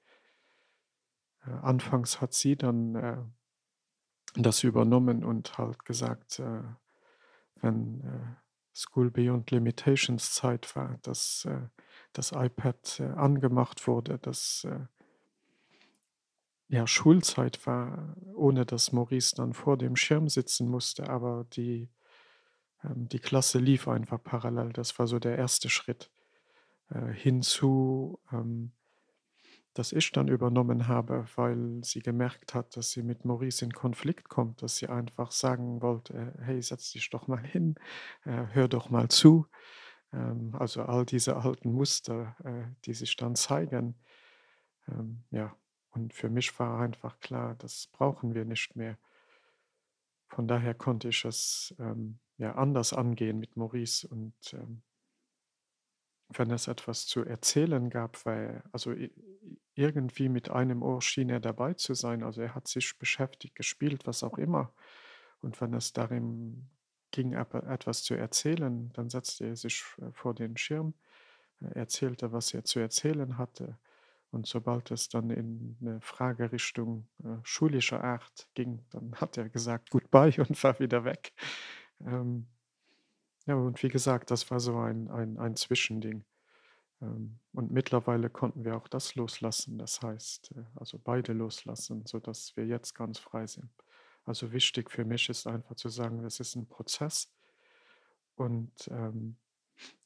Äh, anfangs hat sie dann äh, das übernommen und halt gesagt, äh, wenn School Beyond Limitations Zeit war, dass äh, das iPad äh, angemacht wurde, dass ja, Schulzeit war, ohne dass Maurice dann vor dem Schirm sitzen musste, aber die ähm, die Klasse lief einfach parallel. Das war so der erste Schritt äh, hinzu, ähm, dass ich dann übernommen habe, weil sie gemerkt hat, dass sie mit Maurice in Konflikt kommt, dass sie einfach sagen wollte, hey, setz dich doch mal hin, äh, hör doch mal zu. Ähm, also all diese alten Muster, äh, die sich dann zeigen. Ähm, ja, und für mich war einfach klar, das brauchen wir nicht mehr. Von daher konnte ich es ähm, ja anders angehen mit Maurice und wenn es etwas zu erzählen gab, weil also irgendwie mit einem Ohr schien er dabei zu sein. Also er hat sich beschäftigt, gespielt, was auch immer. Und wenn es darin ging, etwas zu erzählen, dann setzte er sich äh, vor den Schirm, erzählte, was er zu erzählen hatte. Und sobald es dann in eine Fragerichtung äh, schulischer Art ging, dann hat er gesagt, goodbye <laughs> und war wieder weg. Ähm, ja, und wie gesagt, das war so ein, ein, ein Zwischending. Ähm, und mittlerweile konnten wir auch das loslassen, das heißt, äh, also beide loslassen, sodass wir jetzt ganz frei sind. Also wichtig für mich ist einfach zu sagen, das ist ein Prozess. Und ähm,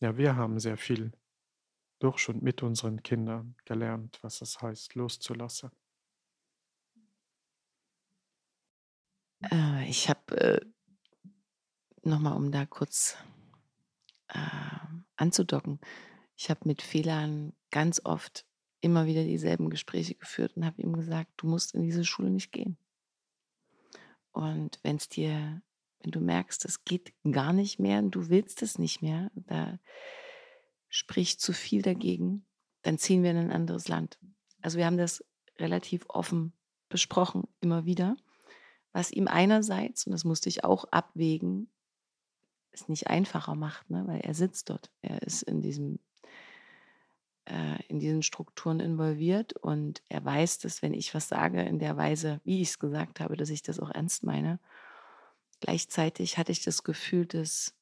ja, wir haben sehr viel durch und mit unseren Kindern gelernt, was es heißt, loszulassen. Äh, ich habe äh, nochmal, um da kurz äh, anzudocken, ich habe mit Fehlern ganz oft immer wieder dieselben Gespräche geführt und habe ihm gesagt, du musst in diese Schule nicht gehen. Und wenn es dir, wenn du merkst, es geht gar nicht mehr und du willst es nicht mehr, da spricht zu viel dagegen, dann ziehen wir in ein anderes Land. Also wir haben das relativ offen besprochen, immer wieder, was ihm einerseits, und das musste ich auch abwägen, es nicht einfacher macht, ne? weil er sitzt dort. Er ist in diesem äh, in diesen Strukturen involviert und er weiß, dass wenn ich was sage in der Weise, wie ich es gesagt habe, dass ich das auch ernst meine. Gleichzeitig hatte ich das Gefühl, dass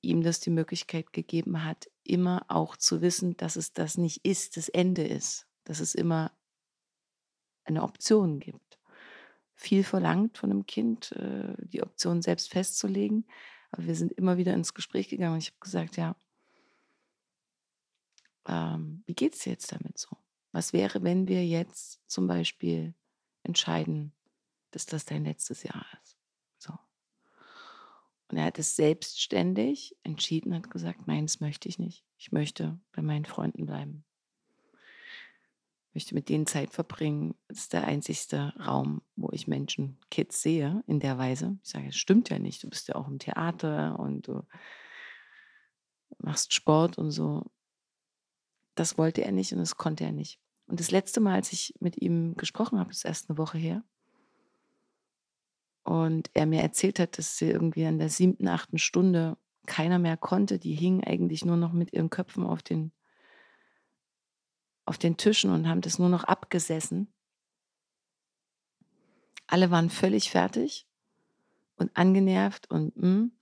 ihm das die Möglichkeit gegeben hat, immer auch zu wissen, dass es das nicht ist, das Ende ist, dass es immer eine Option gibt. Viel verlangt von einem Kind, äh, die Option selbst festzulegen. Aber wir sind immer wieder ins Gespräch gegangen und ich habe gesagt, ja, ähm, wie geht es dir jetzt damit so? Was wäre, wenn wir jetzt zum Beispiel entscheiden, dass das dein letztes Jahr ist? So. Und er hat es selbstständig entschieden, hat gesagt, meins möchte ich nicht. Ich möchte bei meinen Freunden bleiben. Möchte mit denen Zeit verbringen. Das ist der einzigste Raum, wo ich Menschen, Kids sehe, in der Weise. Ich sage, es stimmt ja nicht. Du bist ja auch im Theater und du machst Sport und so das wollte er nicht und das konnte er nicht. Und das letzte Mal, als ich mit ihm gesprochen habe, ist erst eine Woche her, und er mir erzählt hat, dass sie irgendwie an der siebten, achten Stunde keiner mehr konnte, die hingen eigentlich nur noch mit ihren Köpfen auf den, auf den Tischen und haben das nur noch abgesessen. Alle waren völlig fertig und angenervt und mh. Hm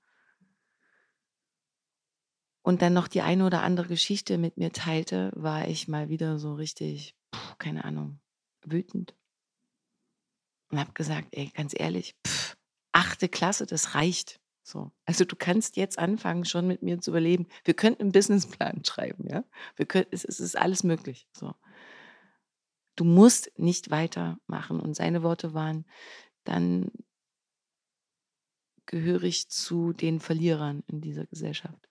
und dann noch die eine oder andere Geschichte mit mir teilte, war ich mal wieder so richtig, pf, keine Ahnung, wütend. Und habe gesagt, ey, ganz ehrlich, pf, achte Klasse, das reicht. So. Also du kannst jetzt anfangen, schon mit mir zu überleben. Wir könnten einen Businessplan <laughs> schreiben, ja. Wir können, es, es ist alles möglich. So. Du musst nicht weitermachen. Und seine Worte waren, dann gehöre ich zu den Verlierern in dieser Gesellschaft.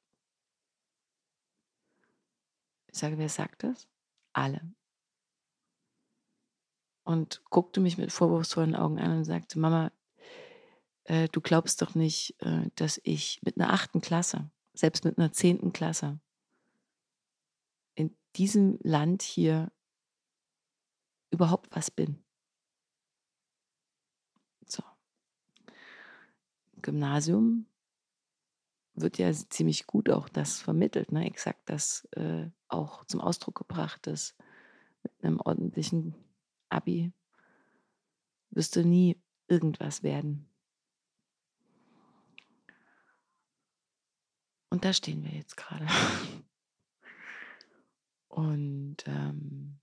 Ich sage, wer sagt das? Alle. Und guckte mich mit vorwurfsvollen Augen an und sagte, Mama, äh, du glaubst doch nicht, äh, dass ich mit einer achten Klasse, selbst mit einer zehnten Klasse, in diesem Land hier überhaupt was bin. So. Gymnasium wird ja ziemlich gut auch das vermittelt, ne? exakt das äh, auch zum Ausdruck gebracht, dass mit einem ordentlichen Abi wirst du nie irgendwas werden. Und da stehen wir jetzt gerade. Und ähm,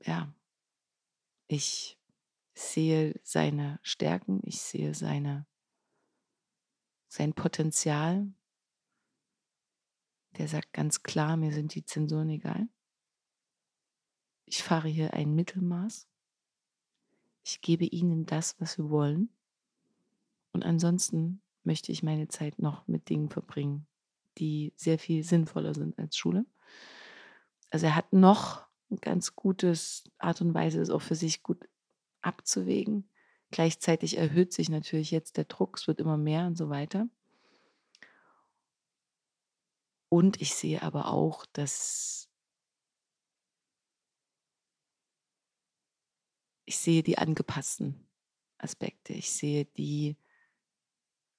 ja, ich sehe seine Stärken, ich sehe seine sein Potenzial. Der sagt ganz klar, mir sind die Zensuren egal. Ich fahre hier ein Mittelmaß. Ich gebe ihnen das, was wir wollen. Und ansonsten möchte ich meine Zeit noch mit Dingen verbringen, die sehr viel sinnvoller sind als Schule. Also er hat noch ein ganz gutes Art und Weise, es auch für sich gut abzuwägen. Gleichzeitig erhöht sich natürlich jetzt der Druck, es wird immer mehr und so weiter. Und ich sehe aber auch, dass ich sehe die angepassten Aspekte. Ich sehe die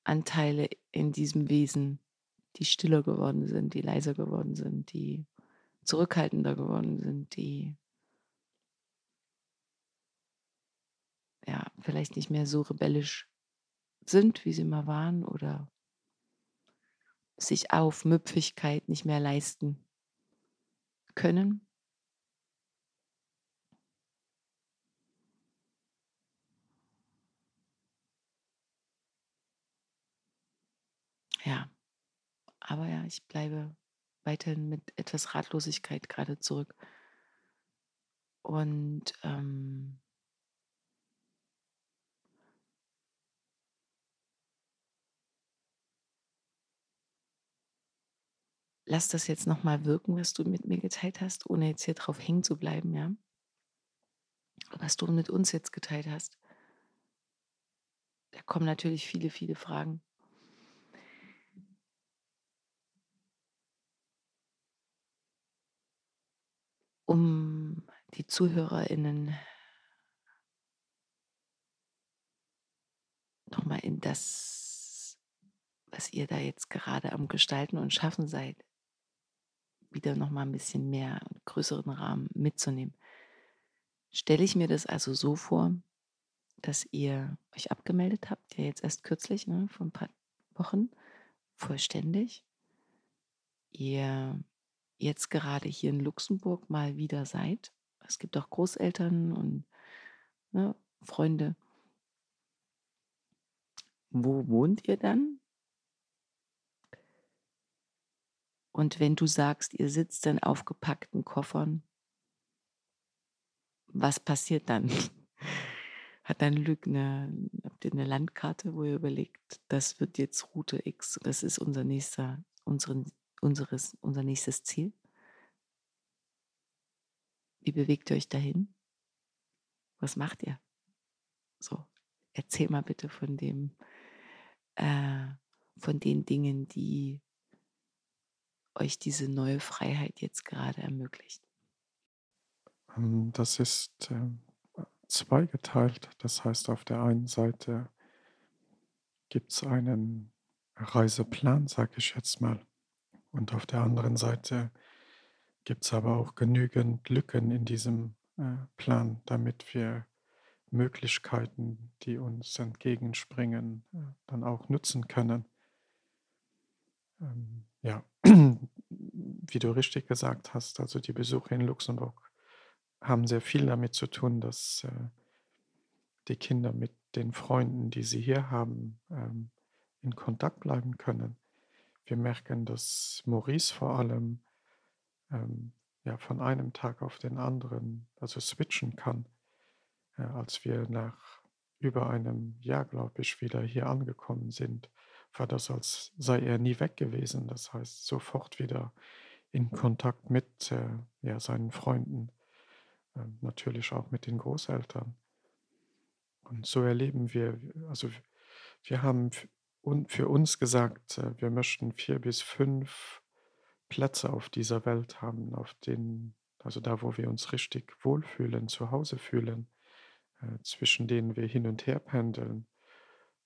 Anteile in diesem Wesen, die stiller geworden sind, die leiser geworden sind, die zurückhaltender geworden sind, die ja vielleicht nicht mehr so rebellisch sind, wie sie mal waren oder sich auf Müpfigkeit nicht mehr leisten können. Ja, aber ja, ich bleibe weiterhin mit etwas Ratlosigkeit gerade zurück. Und ähm, lass das jetzt nochmal wirken, was du mit mir geteilt hast, ohne jetzt hier drauf hängen zu bleiben, ja? Was du mit uns jetzt geteilt hast. Da kommen natürlich viele, viele Fragen. Um die ZuhörerInnen nochmal in das, was ihr da jetzt gerade am Gestalten und Schaffen seid, wieder nochmal ein bisschen mehr, größeren Rahmen mitzunehmen. Stelle ich mir das also so vor, dass ihr euch abgemeldet habt, ja jetzt erst kürzlich, ne, vor ein paar Wochen, vollständig. Ihr jetzt gerade hier in Luxemburg mal wieder seid. Es gibt auch Großeltern und ne, Freunde. Wo wohnt ihr dann? Und wenn du sagst, ihr sitzt in aufgepackten Koffern, was passiert dann? <laughs> Hat dann Lüg eine, habt ihr eine Landkarte, wo ihr überlegt, das wird jetzt Route X, das ist unser nächster, unseren, unseres, unser nächstes Ziel? Wie bewegt ihr euch dahin? Was macht ihr? So, erzähl mal bitte von dem, äh, von den Dingen, die euch diese neue Freiheit jetzt gerade ermöglicht. Ähm, das ist äh, zweigeteilt. Das heißt, auf der einen Seite gibt es einen Reiseplan, sage ich jetzt mal. Und auf der anderen Seite gibt es aber auch genügend Lücken in diesem äh, Plan, damit wir Möglichkeiten, die uns entgegenspringen, äh, dann auch nutzen können. Ähm, ja, <clears throat> wie du richtig gesagt hast, also die Besuche in Luxemburg haben sehr viel damit zu tun, dass äh, die Kinder mit den Freunden, die sie hier haben, ähm, in Kontakt bleiben können. Wir merken, dass Maurice vor allem ähm, ja, von einem Tag auf den anderen, also switchen kann. Ja, als wir nach über einem Jahr, glaube ich, wieder hier angekommen sind, war das, als sei er nie weg gewesen. Das heißt, sofort wieder in Kontakt mit äh, ja, seinen Freunden, äh, natürlich auch mit den Großeltern. Und so erleben wir, also wir haben und für uns gesagt, äh, wir möchten vier bis fünf Plätze auf dieser Welt haben, auf denen, also da, wo wir uns richtig wohlfühlen, zu Hause fühlen, äh, zwischen denen wir hin und her pendeln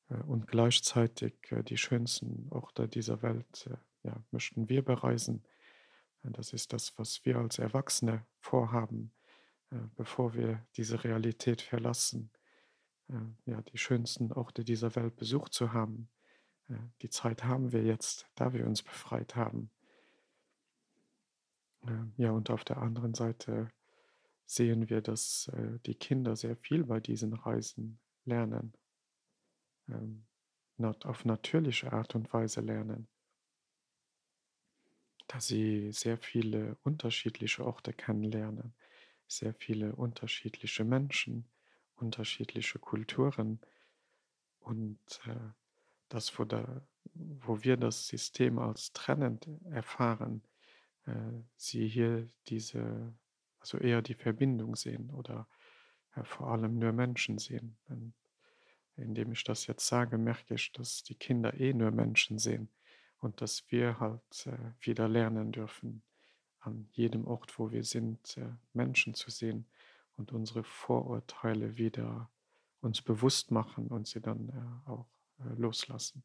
äh, und gleichzeitig die schönsten Orte dieser Welt ja, möchten wir bereisen. Das ist das, was wir als Erwachsene vorhaben, bevor wir diese Realität verlassen, ja, die schönsten Orte dieser Welt besucht zu haben. Die Zeit haben wir jetzt, da wir uns befreit haben. Ja, und auf der anderen Seite sehen wir, dass äh, die Kinder sehr viel bei diesen Reisen lernen. Ähm, auf natürliche Art und Weise lernen. Dass sie sehr viele unterschiedliche Orte kennenlernen, sehr viele unterschiedliche Menschen, unterschiedliche Kulturen und äh, das, wo, da, wo wir das System als trennend erfahren, äh, sie hier diese, also eher die Verbindung sehen oder äh, vor allem nur Menschen sehen. Und indem ich das jetzt sage, merke ich, dass die Kinder eh nur Menschen sehen und dass wir halt äh, wieder lernen dürfen, an jedem Ort, wo wir sind, äh, Menschen zu sehen und unsere Vorurteile wieder uns bewusst machen und sie dann äh, auch loslassen.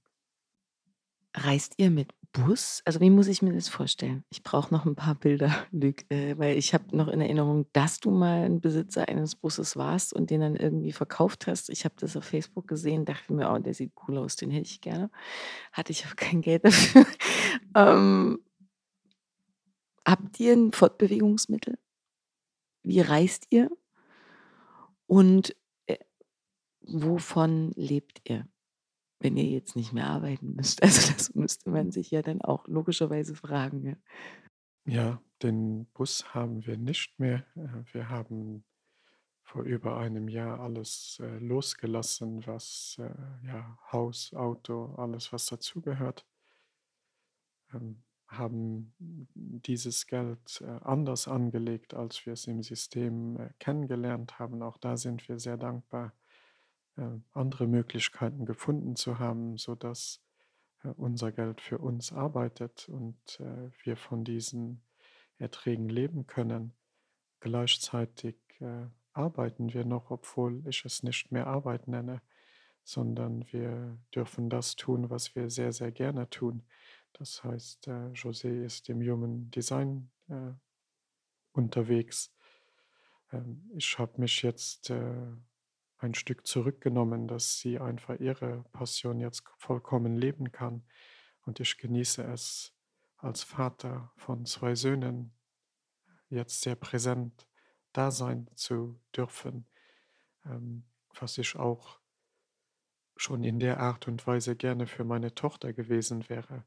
Reist ihr mit Bus? Also wie muss ich mir das vorstellen? Ich brauche noch ein paar Bilder, <laughs> Luc, äh, weil ich habe noch in Erinnerung, dass du mal ein Besitzer eines Busses warst und den dann irgendwie verkauft hast. Ich habe das auf Facebook gesehen, dachte mir, oh, der sieht cool aus, den hätte ich gerne. Hatte ich aber kein Geld <laughs> dafür. ähm, habt ihr ein Fortbewegungsmittel? Wie reist ihr? Und äh, wovon lebt ihr? Wenn ihr jetzt nicht mehr arbeiten müsst. <laughs> Also das müsste man sich ja dann auch logischerweise fragen. Ja, ja den Bus haben wir nicht mehr. Äh, wir haben vor über einem Jahr alles äh, losgelassen, was äh, ja, Haus, Auto, alles, was dazugehört. Ähm, haben dieses Geld äh, anders angelegt, als wir es im System äh, kennengelernt haben. Auch da sind wir sehr dankbar andere Möglichkeiten gefunden zu haben, sodass äh, unser Geld für uns arbeitet und äh, wir von diesen Erträgen leben können. Gleichzeitig arbeiten wir noch, obwohl ich es nicht mehr Arbeit nenne, sondern wir dürfen das tun, was wir sehr, sehr gerne tun. Das heißt, José ist im Human Design unterwegs. Ähm, ich habe mich jetzt ein Stück zurückgenommen, dass sie einfach ihre Passion jetzt vollkommen leben kann. Und ich genieße es als Vater von zwei Söhnen jetzt sehr präsent da sein zu dürfen, ähm, was ich auch schon in der Art und Weise gerne für meine Tochter gewesen wäre.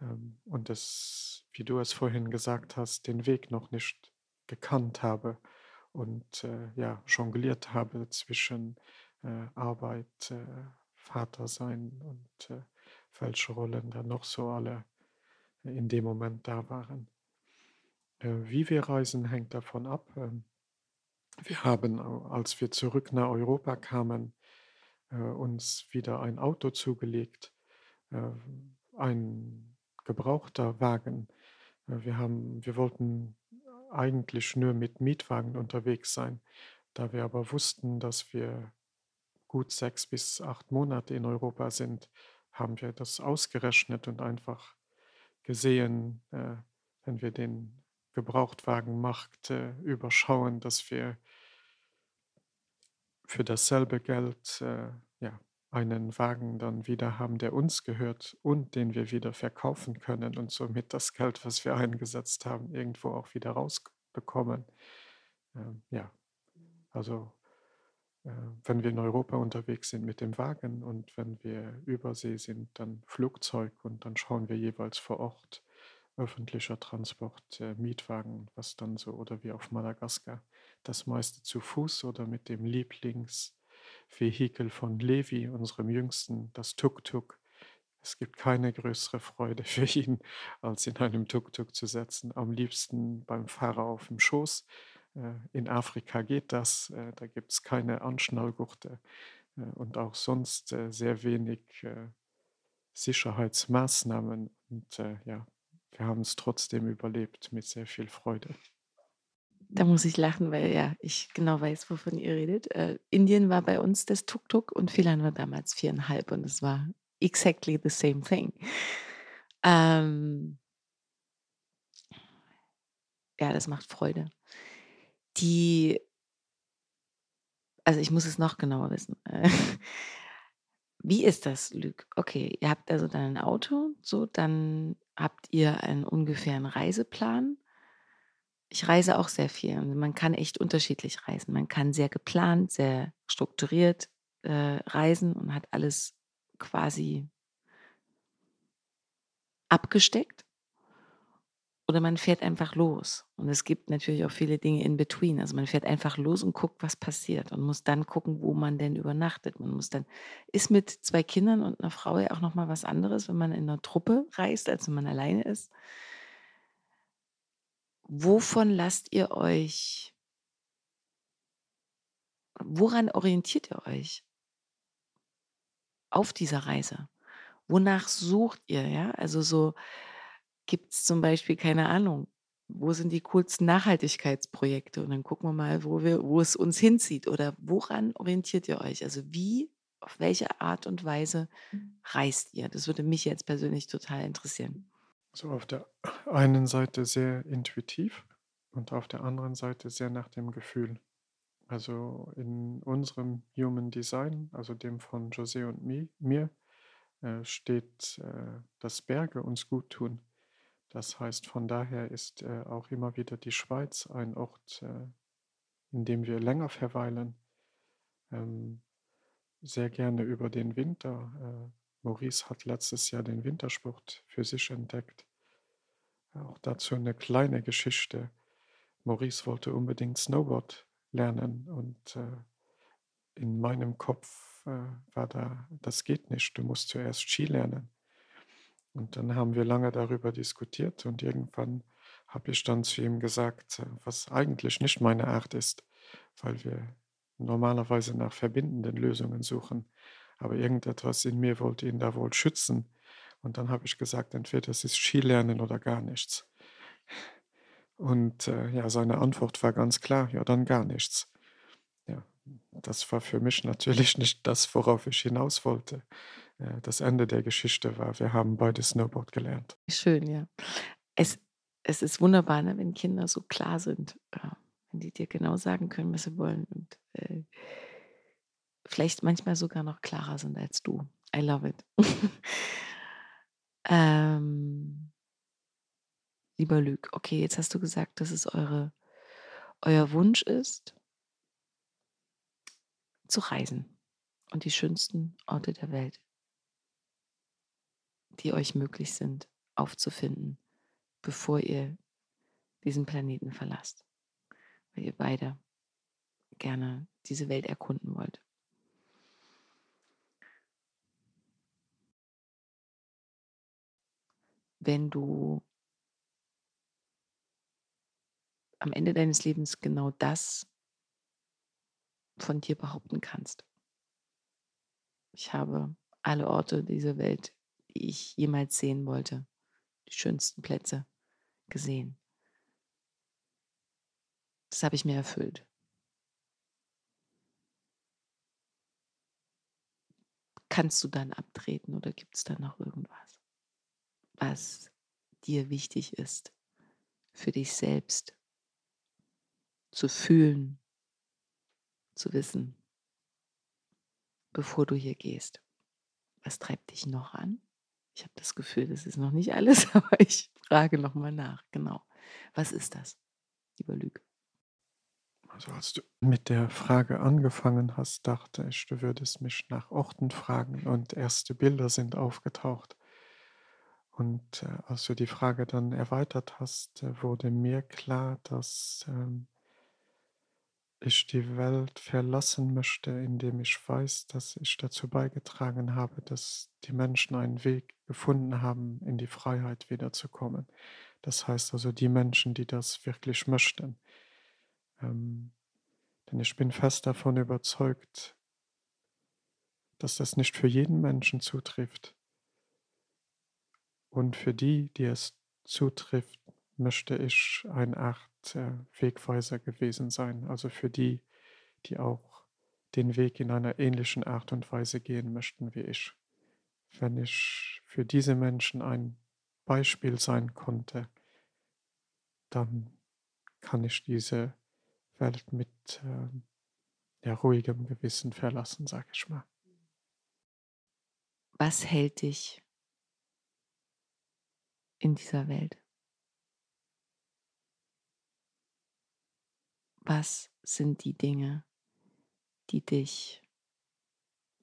Ähm, und es, wie du es vorhin gesagt hast, den Weg noch nicht gekannt habe und äh, ja, jongliert habe zwischen äh, Arbeit, äh, Vater sein und äh, welche Rollen da noch so alle in dem Moment da waren. Äh, wie wir reisen, hängt davon ab. Ähm, wir haben, als wir zurück nach Europa kamen, äh, uns wieder ein Auto zugelegt, ein gebrauchter Wagen. Wir, haben, wir wollten eigentlich nur mit Mietwagen unterwegs sein. Da wir aber wussten, dass wir gut sechs bis acht Monate in Europa sind, haben wir das ausgerechnet und einfach gesehen, äh, wenn wir den Gebrauchtwagenmarkt äh, überschauen, dass wir für dasselbe Geld äh, einen Wagen dann wieder haben, der uns gehört und den wir wieder verkaufen können und somit das Geld, was wir eingesetzt haben, irgendwo auch wieder rausbekommen. Ähm, ja, also äh, wenn wir in Europa unterwegs sind mit dem Wagen und wenn wir übersee sind, dann Flugzeug und dann schauen wir jeweils vor Ort öffentlicher Transport, äh, Mietwagen, was dann so, oder wie auf Madagaskar, das meiste zu Fuß oder mit dem Lieblings- Vehikel von Levi, unserem Jüngsten, das Tuk-Tuk. Es gibt keine größere Freude <laughs> für ihn, als in einem Tuk-Tuk zu setzen. Am liebsten beim Fahrer auf dem Schoß. Äh, in Afrika geht das, äh, da gibt es keine Anschnallgurte äh, und auch sonst sehr wenig Sicherheitsmaßnahmen. Und ja, wir haben es trotzdem überlebt mit sehr viel Freude. Da muss ich lachen, weil ja, ich genau weiß, wovon ihr redet. Äh, Indien war bei uns das Tuk-Tuk und Filan war damals viereinhalb und es war exactly the same thing. Ähm, ja, das macht Freude. Die, also ich muss es noch genauer wissen. <laughs> Wie ist das, Luc? Okay, ihr habt also dann ein Auto, so, dann habt ihr einen ungefähren Reiseplan ich reise auch sehr viel. man kann echt unterschiedlich reisen. Man kann sehr geplant, sehr strukturiert äh, reisen und hat alles quasi abgesteckt oder man fährt einfach los. Und es gibt natürlich auch viele Dinge in between. Also man fährt einfach los und guckt, was passiert und muss dann gucken, wo man denn übernachtet. Man muss dann, ist mit zwei Kindern und einer Frau ja auch nochmal was anderes, wenn man in einer Truppe reist, als wenn man alleine ist. Wovon lasst ihr euch, woran orientiert ihr euch auf dieser Reise? Wonach sucht ihr, ja? Also so, gibt es zum Beispiel, keine Ahnung, wo sind die coolsten Nachhaltigkeitsprojekte? Und dann gucken wir mal, wo, wir, wo es uns hinzieht. Oder woran orientiert ihr euch? Also wie, auf welche Art und Weise reist ihr? Das würde mich jetzt persönlich total interessieren. So auf der einen Seite sehr intuitiv und auf der anderen Seite sehr nach dem Gefühl. Also in unserem Human Design, also dem von José und mir, äh, steht, äh, dass Berge uns gut tun. Das heißt, von daher ist äh, auch immer wieder die Schweiz ein Ort, in dem wir länger verweilen, ähm, sehr gerne über den Winter. Maurice hat letztes Jahr den Wintersport für sich entdeckt. Auch dazu eine kleine Geschichte. Maurice wollte unbedingt Snowboard lernen und äh, in meinem Kopf äh, war da, das geht nicht, du musst zuerst Ski lernen. Und dann haben wir lange darüber diskutiert und irgendwann habe ich dann zu ihm gesagt, äh, was eigentlich nicht meine Art ist, weil wir normalerweise nach verbindenden Lösungen suchen. Aber irgendetwas in mir wollte ihn da wohl schützen. Und dann habe ich gesagt, entweder es ist Skilernen oder gar nichts. Und äh, ja, seine Antwort war ganz klar, ja, dann gar nichts. Ja, das war für mich natürlich <laughs> nicht das, worauf ich hinaus wollte das Ende der Geschichte war, wir haben beide Snowboard gelernt. Schön, ja. Es, es ist wunderbar, ne, wenn Kinder so klar sind, äh, wenn die dir genau sagen können, was sie wollen und äh, vielleicht manchmal sogar noch klarer sind als du. I love it. <laughs> ähm, lieber Lüg, okay, jetzt hast du gesagt, dass es eure, euer Wunsch ist, zu reisen und die schönsten Orte der Welt die euch möglich sind, aufzufinden, bevor ihr diesen Planeten verlasst. Weil ihr beide gerne diese Welt erkunden wollt. Wenn du am Ende deines Lebens genau das von dir behaupten kannst. Ich habe alle Orte dieser Welt die ich jemals sehen wollte. Die schönsten Plätze gesehen. Das habe ich mir erfüllt. Kannst du dann abtreten oder gibt es da noch irgendwas, was dir wichtig ist, für dich selbst zu fühlen, zu wissen, bevor du hier gehst? Was treibt dich noch an? Ich habe das Gefühl, das ist noch nicht alles, <laughs> aber ich frage nochmal nach. Genau. Was ist das, lieber Lüge? Also als du mit der Frage angefangen hast, dachte ich, du würdest mich nach Orten fragen und erste Bilder sind aufgetaucht. Und äh, als du die Frage dann erweitert hast, äh, wurde mir klar, dass ähm, ich die Welt verlassen möchte, indem ich weiß, dass ich dazu beigetragen habe, dass die Menschen einen Weg gefunden haben, in die Freiheit wiederzukommen. Das heißt also die Menschen, die das wirklich möchten. Ähm, denn ich bin fest davon überzeugt, dass das nicht für jeden Menschen zutrifft. Und für die, die es zutrifft, möchte ich eine Art äh, Wegweiser gewesen sein, also für die, die auch den Weg in einer ähnlichen Art und Weise gehen möchten wie ich. Wenn ich für diese Menschen ein Beispiel sein konnte, dann kann ich diese Welt mit äh, ja, ruhigem Gewissen verlassen, sage ich mal. Was hält dich in dieser Welt? was sind die Dinge, die dich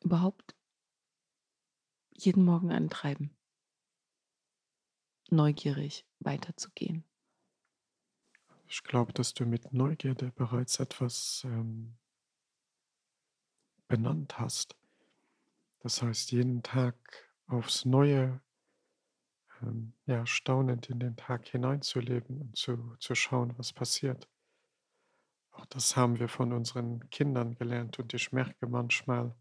überhaupt jeden Morgen antreiben, neugierig weiterzugehen? Ich glaube, dass du mit Neugierde bereits etwas ähm, benannt hast. Das heißt, jeden Tag aufs Neue ähm, ja, staunend in den Tag hineinzuleben und zu, zu schauen, was passiert. Auch das haben wir von unseren Kindern gelernt und ich merke manchmal,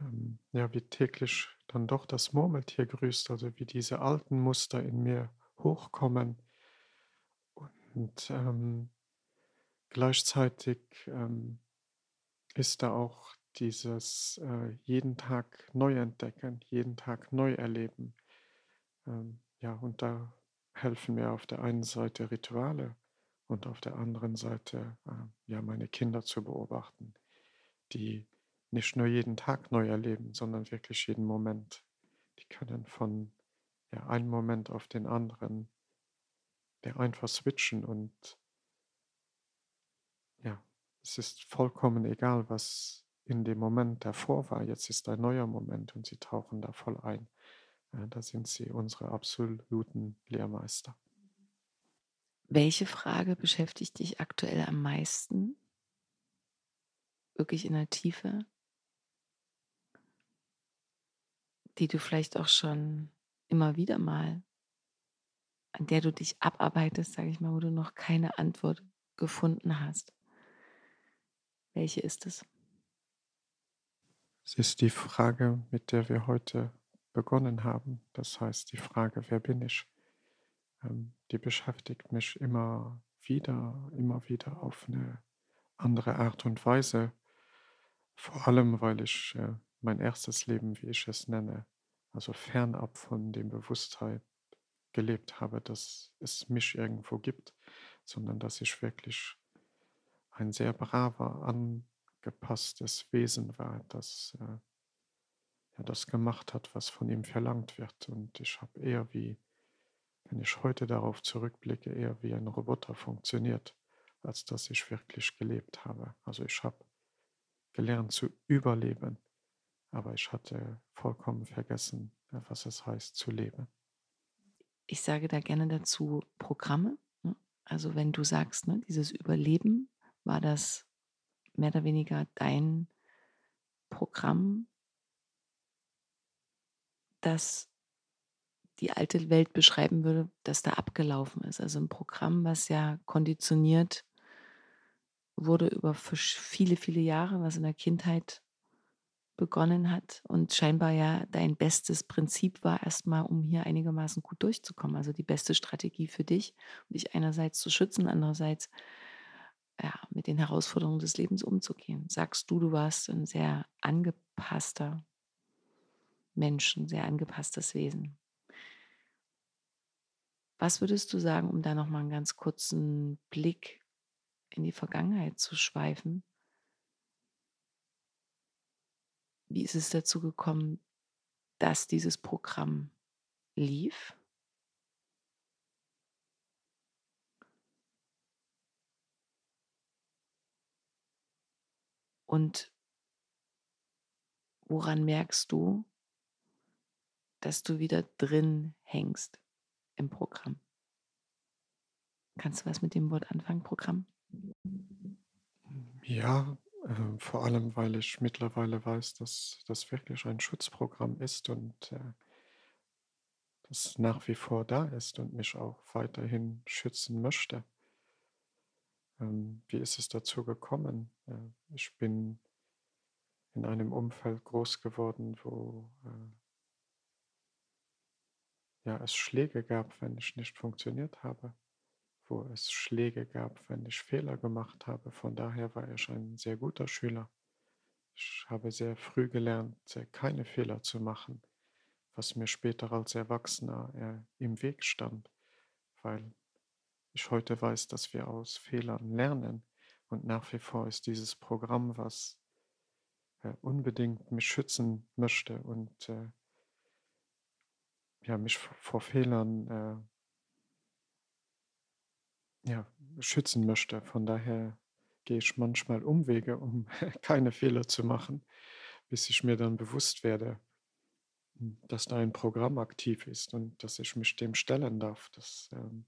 ähm, ja, wie täglich dann doch das Murmeltier grüßt, also wie diese alten Muster in mir hochkommen. Und ähm, gleichzeitig ähm, ist da auch dieses äh, jeden Tag neu entdecken, jeden Tag neu erleben. Ähm, ja, und da helfen mir auf der einen Seite Rituale und auf der anderen Seite äh, ja meine Kinder zu beobachten, die nicht nur jeden Tag neu erleben, sondern wirklich jeden Moment. Die können von ja, einem Moment auf den anderen der einfach switchen und ja, es ist vollkommen egal, was in dem Moment davor war. Jetzt ist ein neuer Moment und sie tauchen da voll ein. Da sind sie unsere absoluten Lehrmeister. Welche Frage beschäftigt dich aktuell am meisten? Wirklich in der Tiefe? Die du vielleicht auch schon immer wieder mal, an der du dich abarbeitest, sage ich mal, wo du noch keine Antwort gefunden hast. Welche ist es? Es ist die Frage, mit der wir heute begonnen haben. Das heißt, die Frage, wer bin ich? Ähm, die beschäftigt mich immer wieder, immer wieder auf eine andere Art und Weise. Vor allem, weil ich äh, mein erstes Leben, wie ich es nenne, also fernab von dem Bewusstheit gelebt habe, dass es mich irgendwo gibt, sondern dass ich wirklich ein sehr braver, an, gepasstes Wesen war, das äh, ja, das gemacht hat, was von ihm verlangt wird. Und ich habe eher wie, wenn ich heute darauf zurückblicke, eher wie ein Roboter funktioniert, als dass ich wirklich gelebt habe. Also ich habe gelernt zu überleben, aber ich hatte vollkommen vergessen, äh, was es heißt zu leben. Ich sage da gerne dazu Programme. Ne? Also wenn du sagst, ne, dieses Überleben, war das mehr oder weniger dein Programm, das die alte Welt beschreiben würde, das da abgelaufen ist. Also ein Programm, was ja konditioniert wurde über viele, viele Jahre, was in der Kindheit begonnen hat und scheinbar ja dein bestes Prinzip war, erstmal, um hier einigermaßen gut durchzukommen. Also die beste Strategie für dich, um dich einerseits zu schützen, andererseits ja, mit den Herausforderungen des Lebens umzugehen. Sagst du, du warst ein sehr angepasster Mensch, ein sehr angepasstes Wesen. Was würdest du sagen, um da nochmal einen ganz kurzen Blick in die Vergangenheit zu schweifen? Wie ist es dazu gekommen, dass dieses Programm lief? Und woran merkst du, dass du wieder drin hängst im Programm? Kannst du was mit dem Wort anfangen, Programm? Ja, äh, vor allem, weil ich mittlerweile weiß, dass das wirklich ein Schutzprogramm ist und äh, das nach wie vor da ist und mich auch weiterhin schützen möchte. Ähm, wie ist es dazu gekommen? Äh, ich bin in einem Umfeld groß geworden, wo äh, ja, es Schläge gab, wenn ich nicht funktioniert habe, wo es Schläge gab, wenn ich Fehler gemacht habe. Von daher war ich ein sehr guter Schüler. Ich habe sehr früh gelernt, keine Fehler zu machen, was mir später als Erwachsener äh, im Weg stand, weil ich heute weiß, dass wir aus Fehlern lernen. Und nach wie vor ist dieses Programm, was äh, unbedingt mich schützen möchte und äh, ja, mich vor Fehlern äh, ja, schützen möchte. Von daher gehe ich manchmal Umwege, um <laughs> keine Fehler zu machen, bis ich mir dann bewusst werde, hm, dass da ein Programm aktiv ist und dass ich mich dem stellen darf. Das ähm,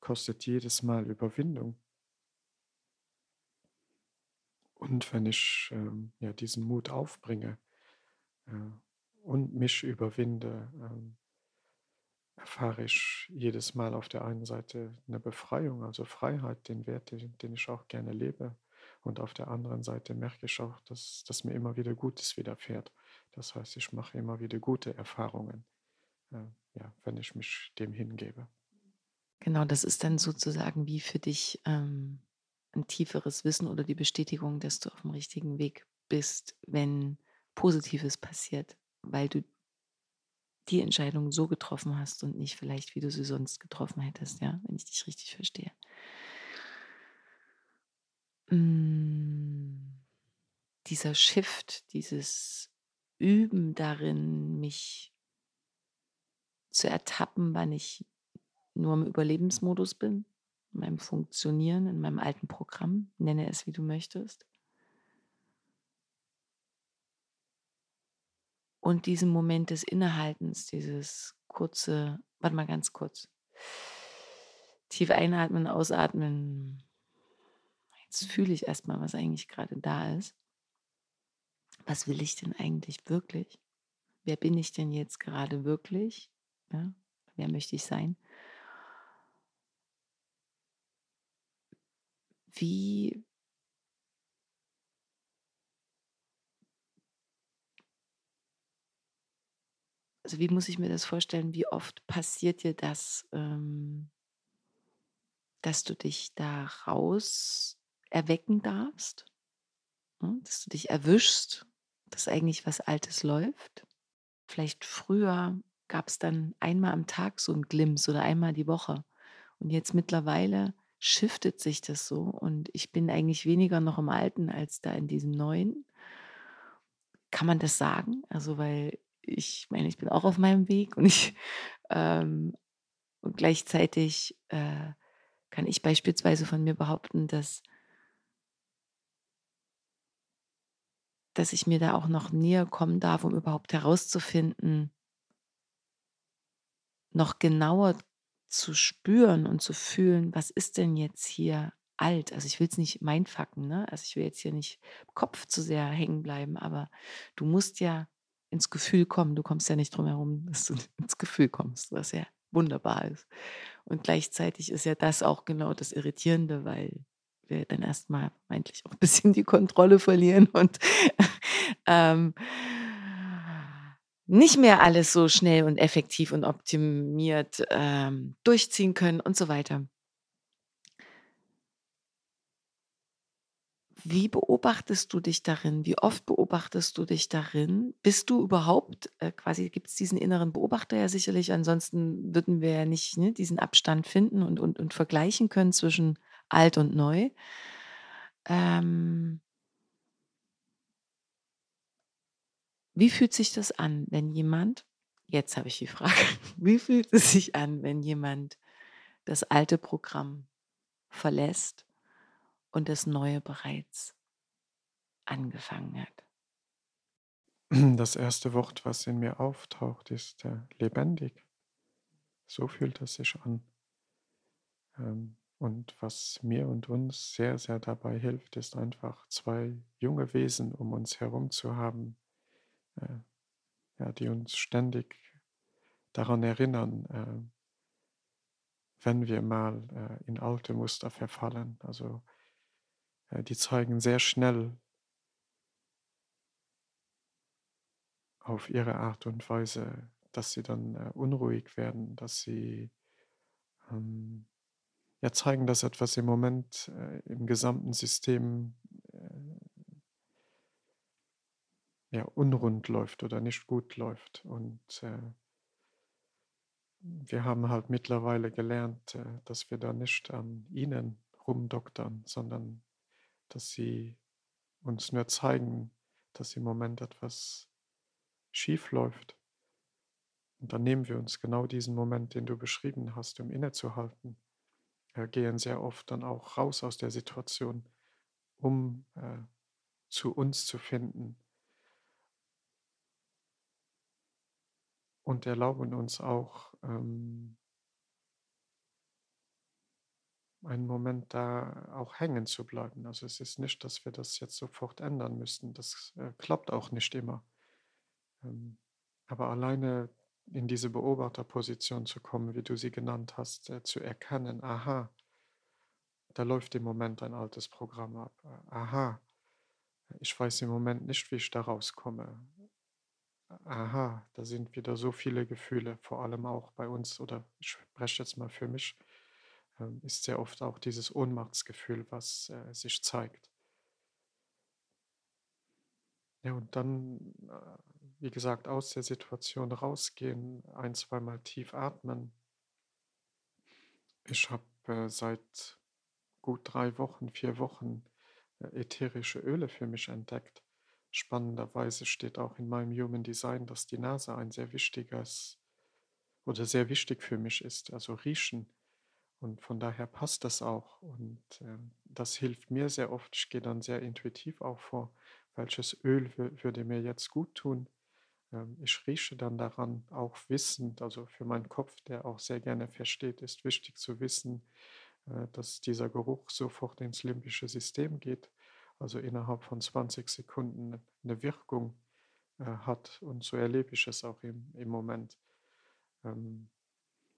kostet jedes Mal Überwindung. Und wenn ich ähm, ja, diesen Mut aufbringe äh, und mich überwinde, ähm, erfahre ich jedes Mal auf der einen Seite eine Befreiung, also Freiheit, den Wert, den, den ich auch gerne lebe. Und auf der anderen Seite merke ich auch, dass, dass mir immer wieder Gutes widerfährt. Das heißt, ich mache immer wieder gute Erfahrungen, äh, ja, wenn ich mich dem hingebe. Genau, das ist dann sozusagen wie für dich ähm, ein tieferes Wissen oder die Bestätigung, dass du auf dem richtigen Weg bist, wenn Positives passiert, weil du die Entscheidung so getroffen hast und nicht vielleicht, wie du sie sonst getroffen hättest, ja, wenn ich dich richtig verstehe. Mm, dieser Shift, dieses Üben darin, mich zu ertappen, wann ich nur im Überlebensmodus bin, in meinem Funktionieren, in meinem alten Programm, nenne es wie du möchtest. Und diesen Moment des Innehaltens, dieses kurze, warte mal ganz kurz. Tief einatmen, ausatmen. Jetzt fühle ich erstmal, was eigentlich gerade da ist. Was will ich denn eigentlich wirklich? Wer bin ich denn jetzt gerade wirklich? Ja, wer möchte ich sein? Wie also wie muss ich mir das vorstellen, wie oft passiert dir das, ähm, dass du dich da raus erwecken darfst, ne? dass du dich erwischst, dass eigentlich was Altes läuft. Vielleicht früher gab es dann einmal am Tag so ein Glimps oder einmal die Woche. Und jetzt mittlerweile shiftet sich das so und ich bin eigentlich weniger noch im Alten als da in diesem Neuen. Kann man das sagen? Also, weil ich meine, ich bin auch auf meinem Weg und ich <laughs> ähm, und gleichzeitig äh, kann ich beispielsweise von mir behaupten, dass, dass ich mir da auch noch näher kommen darf, um überhaupt herauszufinden, noch genauer zu spüren und zu fühlen, was ist denn jetzt hier alt? Also ich will es nicht mindfucken, ne? Also ich will jetzt hier nicht Kopf zu sehr hängen bleiben, aber du musst ja ins Gefühl kommen. Du kommst ja nicht drum herum, dass du <laughs> ins Gefühl kommst, was ja wunderbar ist. Und gleichzeitig ist ja das auch genau das Irritierende, weil wir dann erstmal eigentlich auch ein bisschen die Kontrolle verlieren und <laughs> ähm, nicht mehr alles so schnell und effektiv und optimiert ähm, durchziehen können und so weiter. Wie beobachtest du dich darin? Wie oft beobachtest du dich darin? Bist du überhaupt, äh, quasi gibt es diesen inneren Beobachter ja sicherlich, ansonsten würden wir ja nicht ne, diesen Abstand finden und, und, und vergleichen können zwischen alt und neu. Ähm, wie fühlt sich das an, wenn jemand, jetzt habe ich die Frage, <laughs> wie fühlt es sich an, wenn jemand das alte Programm verlässt und das Neue bereits angefangen hat. Das erste Wort, was in mir auftaucht, ist äh, lebendig. So fühlt es sich an. Ähm, und was mir und uns sehr, sehr dabei hilft, ist einfach zwei junge Wesen um uns herum zu haben, äh, ja, die uns ständig daran erinnern, äh, wenn wir mal äh, in alte Muster verfallen. Also die zeigen sehr schnell auf ihre Art und Weise, dass sie dann äh, unruhig werden, dass sie ähm, ja zeigen, dass etwas im Moment äh, im gesamten System äh, ja, unrund läuft oder nicht gut läuft. Und äh, wir haben halt mittlerweile gelernt, äh, dass wir da nicht an ihnen rumdoktern, sondern dass sie uns nur zeigen, dass im Moment etwas schief läuft. Und dann nehmen wir uns genau diesen Moment, den du beschrieben hast, um innezuhalten. Wir gehen sehr oft dann auch raus aus der Situation, um äh, zu uns zu finden. und erlauben uns auch ähm, einen Moment da auch hängen zu bleiben. Also es ist nicht, dass wir das jetzt sofort ändern müssten. Das äh, klappt auch nicht immer. Ähm, aber alleine in diese Beobachterposition zu kommen, wie du sie genannt hast, äh, zu erkennen, aha, da läuft im Moment ein altes Programm ab. Aha, ich weiß im Moment nicht, wie ich da rauskomme. Aha, da sind wieder so viele Gefühle, vor allem auch bei uns, oder ich spreche jetzt mal für mich, ist sehr oft auch dieses Ohnmachtsgefühl, was äh, sich zeigt. Ja, und dann, äh, wie gesagt, aus der Situation rausgehen, ein, zweimal tief atmen. Ich habe äh, seit gut drei Wochen, vier Wochen äh, ätherische Öle für mich entdeckt. Spannenderweise steht auch in meinem Human Design, dass die Nase ein sehr wichtiges oder sehr wichtig für mich ist, also riechen. Und von daher passt das auch. Und äh, das hilft mir sehr oft. Ich gehe dann sehr intuitiv auch vor, welches Öl würde mir jetzt gut tun. Ähm, ich rieche dann daran, auch wissend, also für meinen Kopf, der auch sehr gerne versteht, ist wichtig zu wissen, äh, dass dieser Geruch sofort ins limbische System geht, also innerhalb von 20 Sekunden eine Wirkung äh, hat. Und so erlebe ich es auch im, im Moment. Ähm,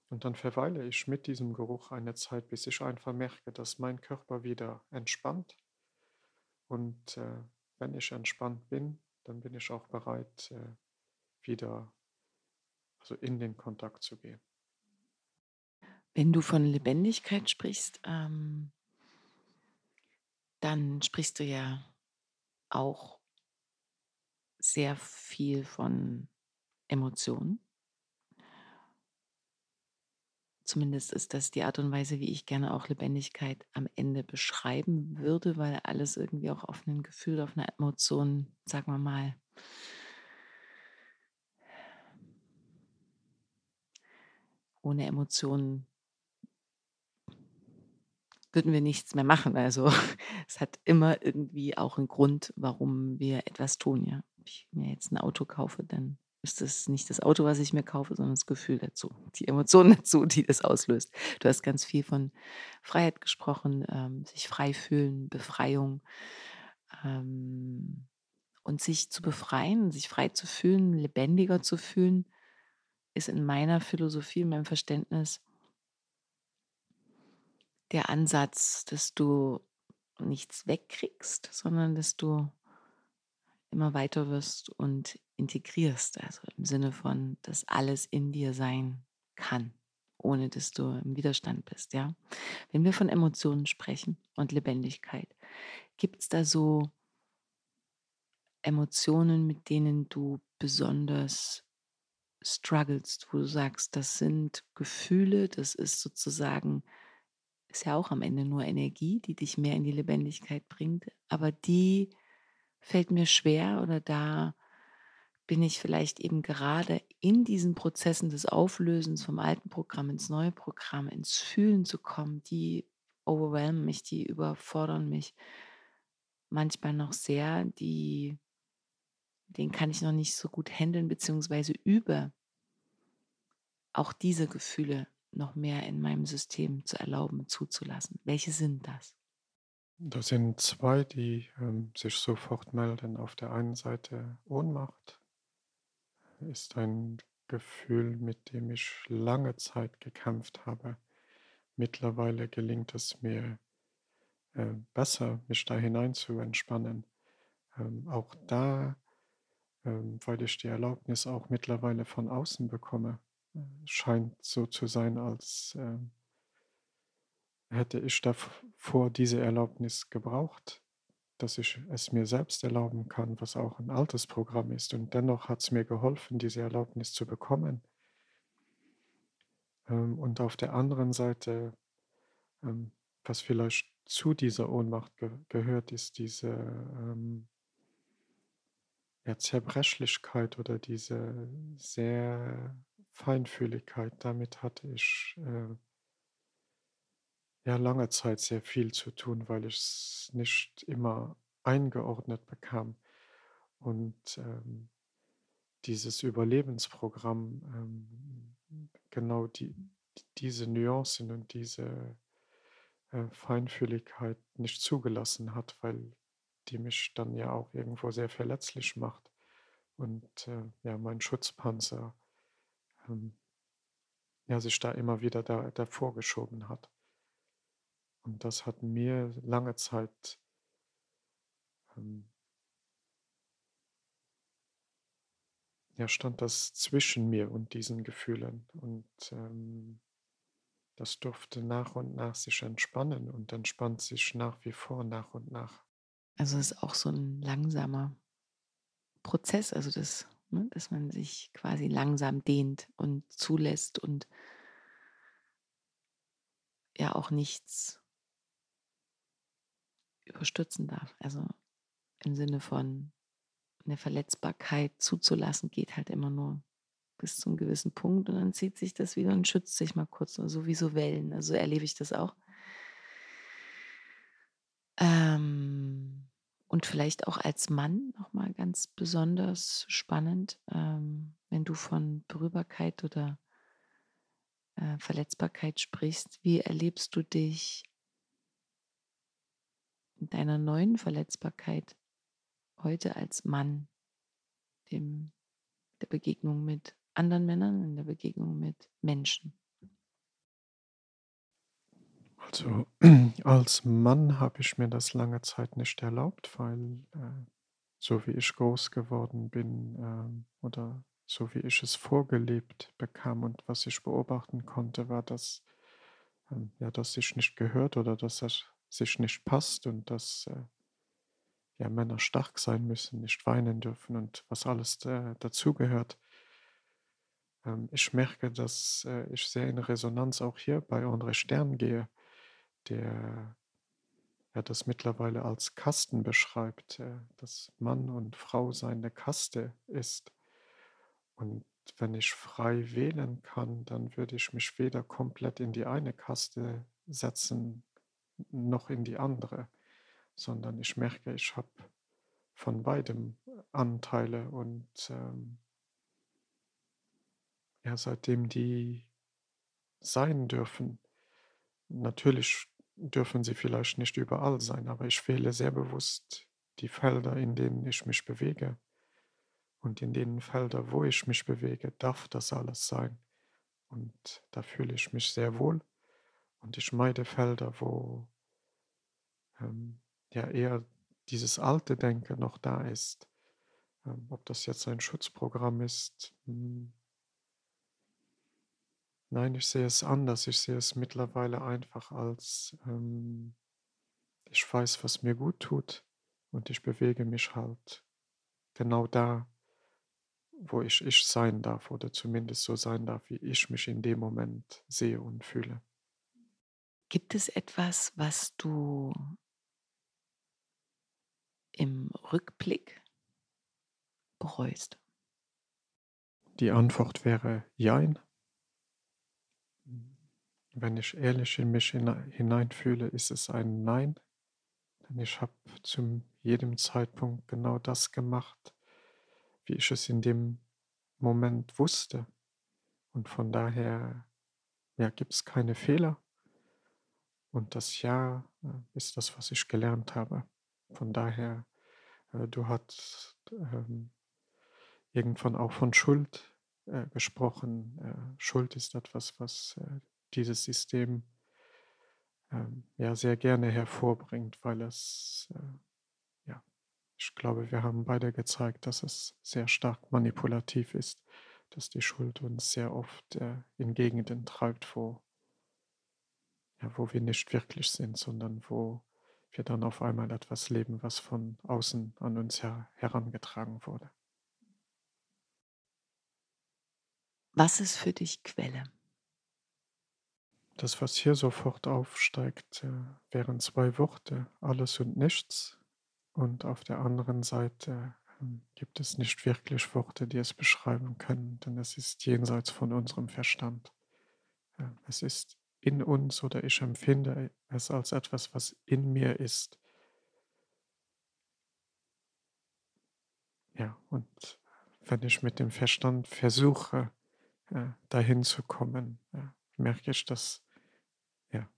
und dann verweile ich mit diesem Geruch eine Zeit, bis ich einfach merke, dass mein Körper wieder entspannt. Und äh, wenn ich entspannt bin, dann bin ich auch bereit, äh, wieder also in den Kontakt zu gehen. Wenn du von Lebendigkeit sprichst, ähm, dann sprichst du ja auch sehr viel von Emotionen. Zumindest ist das die Art und Weise, wie ich gerne auch Lebendigkeit am Ende beschreiben würde, weil alles irgendwie auch auf ein Gefühl, auf eine Emotion, sagen wir mal, ohne Emotionen würden wir nichts mehr machen. Also <laughs> es hat immer irgendwie auch einen Grund, warum wir etwas tun. Ja, wenn ich mir jetzt ein Auto kaufe, dann ist es nicht das Auto, was ich mir kaufe, sondern das Gefühl dazu, die Emotionen <laughs> dazu, die das auslöst. Du hast ganz viel von Freiheit gesprochen, ähm, sich frei fühlen, Befreiung. Ähm, und sich zu befreien, sich frei zu fühlen, lebendiger zu fühlen, ist in meiner Philosophie, in meinem Verständnis der Ansatz, dass du nichts wegkriegst, sondern dass du immer weiter wirst und integrierst. Also im Sinne von, dass alles in dir sein kann, ohne dass du im Widerstand bist. Ja? Wenn wir von Emotionen sprechen und Lebendigkeit, gibt es da so Emotionen, mit denen du besonders strugglest, wo du sagst, das sind Gefühle, das ist sozusagen, ist ja auch am Ende nur Energie, die dich mehr in die Lebendigkeit bringt, aber die fällt mir schwer oder da bin ich vielleicht eben gerade in diesen Prozessen des Auflösens vom alten Programm ins neue Programm, ins Fühlen zu kommen, die overwhelmen mich, die überfordern mich manchmal noch sehr, die, den kann ich noch nicht so gut handeln, beziehungsweise übe auch diese Gefühle noch mehr in meinem System zu erlauben, zuzulassen. Welche sind das? Da sind zwei, die ähm, sich sofort melden. Auf der einen Seite Ohnmacht ist ein Gefühl, mit dem ich lange Zeit gekämpft habe. Mittlerweile gelingt es mir äh, besser, mich da hinein zu entspannen. Ähm, auch da, ähm, weil ich die Erlaubnis auch mittlerweile von außen bekomme, äh, scheint so zu sein, als äh, hätte ich davor diese Erlaubnis gebraucht, dass ich es mir selbst erlauben kann, was auch ein altes Programm ist. Und dennoch hat es mir geholfen, diese Erlaubnis zu bekommen. Ähm, und auf der anderen Seite, ähm, was vielleicht zu dieser Ohnmacht ge gehört, ist diese ähm, ja, Zerbrechlichkeit oder diese sehr Feinfühligkeit. Damit hatte ich äh, ja lange Zeit sehr viel zu tun, weil ich es nicht immer eingeordnet bekam. Und ähm, dieses Überlebensprogramm ähm, genau die, diese Nuancen und diese äh, Feinfühligkeit nicht zugelassen hat, weil die mich dann ja auch irgendwo sehr verletzlich macht und äh, ja mein Schutzpanzer ähm, ja, sich da immer wieder da, davor geschoben hat. Und das hat mir lange Zeit ähm, ja, stand das zwischen mir und diesen Gefühlen. Und ähm, das durfte nach und nach sich entspannen und entspannt sich nach wie vor nach und nach. Also es ist auch so ein langsamer Prozess, also das, ne, dass man sich quasi langsam dehnt und zulässt und ja auch nichts überstürzen darf. Also im Sinne von eine Verletzbarkeit zuzulassen, geht halt immer nur bis zum gewissen Punkt und dann zieht sich das wieder und schützt sich mal kurz, so also wie so Wellen. Also erlebe ich das auch. Ähm, und vielleicht auch als Mann nochmal ganz besonders spannend, ähm, wenn du von Berührbarkeit oder äh, Verletzbarkeit sprichst. Wie erlebst du dich in deiner neuen Verletzbarkeit heute als Mann, dem, der Begegnung mit anderen Männern, in der Begegnung mit Menschen? Also <clears throat> als Mann habe ich mir das lange Zeit nicht erlaubt, weil äh, so wie ich groß geworden bin äh, oder so wie ich es vorgelebt bekam und was ich beobachten konnte, war, dass, äh, ja, dass sich nicht gehört oder dass es sich nicht passt und dass äh, ja, Männer stark sein müssen, nicht weinen dürfen und was alles äh, dazugehört. Ähm, ich merke, dass äh, ich sehr in Resonanz auch hier bei André Stern gehe, der ja, das mittlerweile als Kasten beschreibt, äh, dass Mann und Frau seine Kaste ist. Und wenn ich frei wählen kann, dann würde ich mich weder komplett in die eine Kaste setzen, noch in die andere sondern ich merke, ich habe von beidem Anteile und ähm, ja, seitdem die sein dürfen, natürlich dürfen sie vielleicht nicht überall sein, aber ich wähle sehr bewusst die Felder, in denen ich mich bewege. Und in den Feldern, wo ich mich bewege, darf das alles sein. Und da fühle ich mich sehr wohl. Und ich meide Felder, wo ähm, ja eher dieses alte Denken noch da ist. Ähm, ob das jetzt ein Schutzprogramm ist. Hm. Nein, ich sehe es anders. Ich sehe es mittlerweile einfach als, ähm, ich weiß, was mir gut tut und ich bewege mich halt genau da, wo ich ich sein darf oder zumindest so sein darf, wie ich mich in dem Moment sehe und fühle. Gibt es etwas, was du im Rückblick bereust? Die Antwort wäre Jein. Wenn ich ehrlich in mich hineinfühle, ist es ein Nein. Denn ich habe zu jedem Zeitpunkt genau das gemacht, wie ich es in dem Moment wusste. Und von daher ja, gibt es keine Fehler. Und das Ja äh, ist das, was ich gelernt habe. Von daher äh, du hast ähm, irgendwann auch von Schuld äh, gesprochen. Schuld ist etwas, was dieses System ähm, ja sehr gerne hervorbringt, weil es, ja, ich glaube, wir haben beide gezeigt, dass es sehr stark manipulativ ist, dass die Schuld uns sehr oft in Gegenden treibt, wo, ja, wo wir nicht wirklich sind, sondern wo wir dann auf einmal etwas leben, was von außen an uns her herangetragen wurde. Was ist für dich Quelle? Das, was hier sofort aufsteigt, äh, wären zwei Worte, alles und nichts. Und auf der anderen Seite ähm, gibt es nicht wirklich Worte, die es beschreiben können, denn es ist jenseits von unserem Verstand. Äh, es ist in uns oder ich empfinde es als etwas, was in mir ist. Ja, und wenn ich mit dem Verstand versuche, äh, dahin zu kommen, äh, merke ich, dass ja,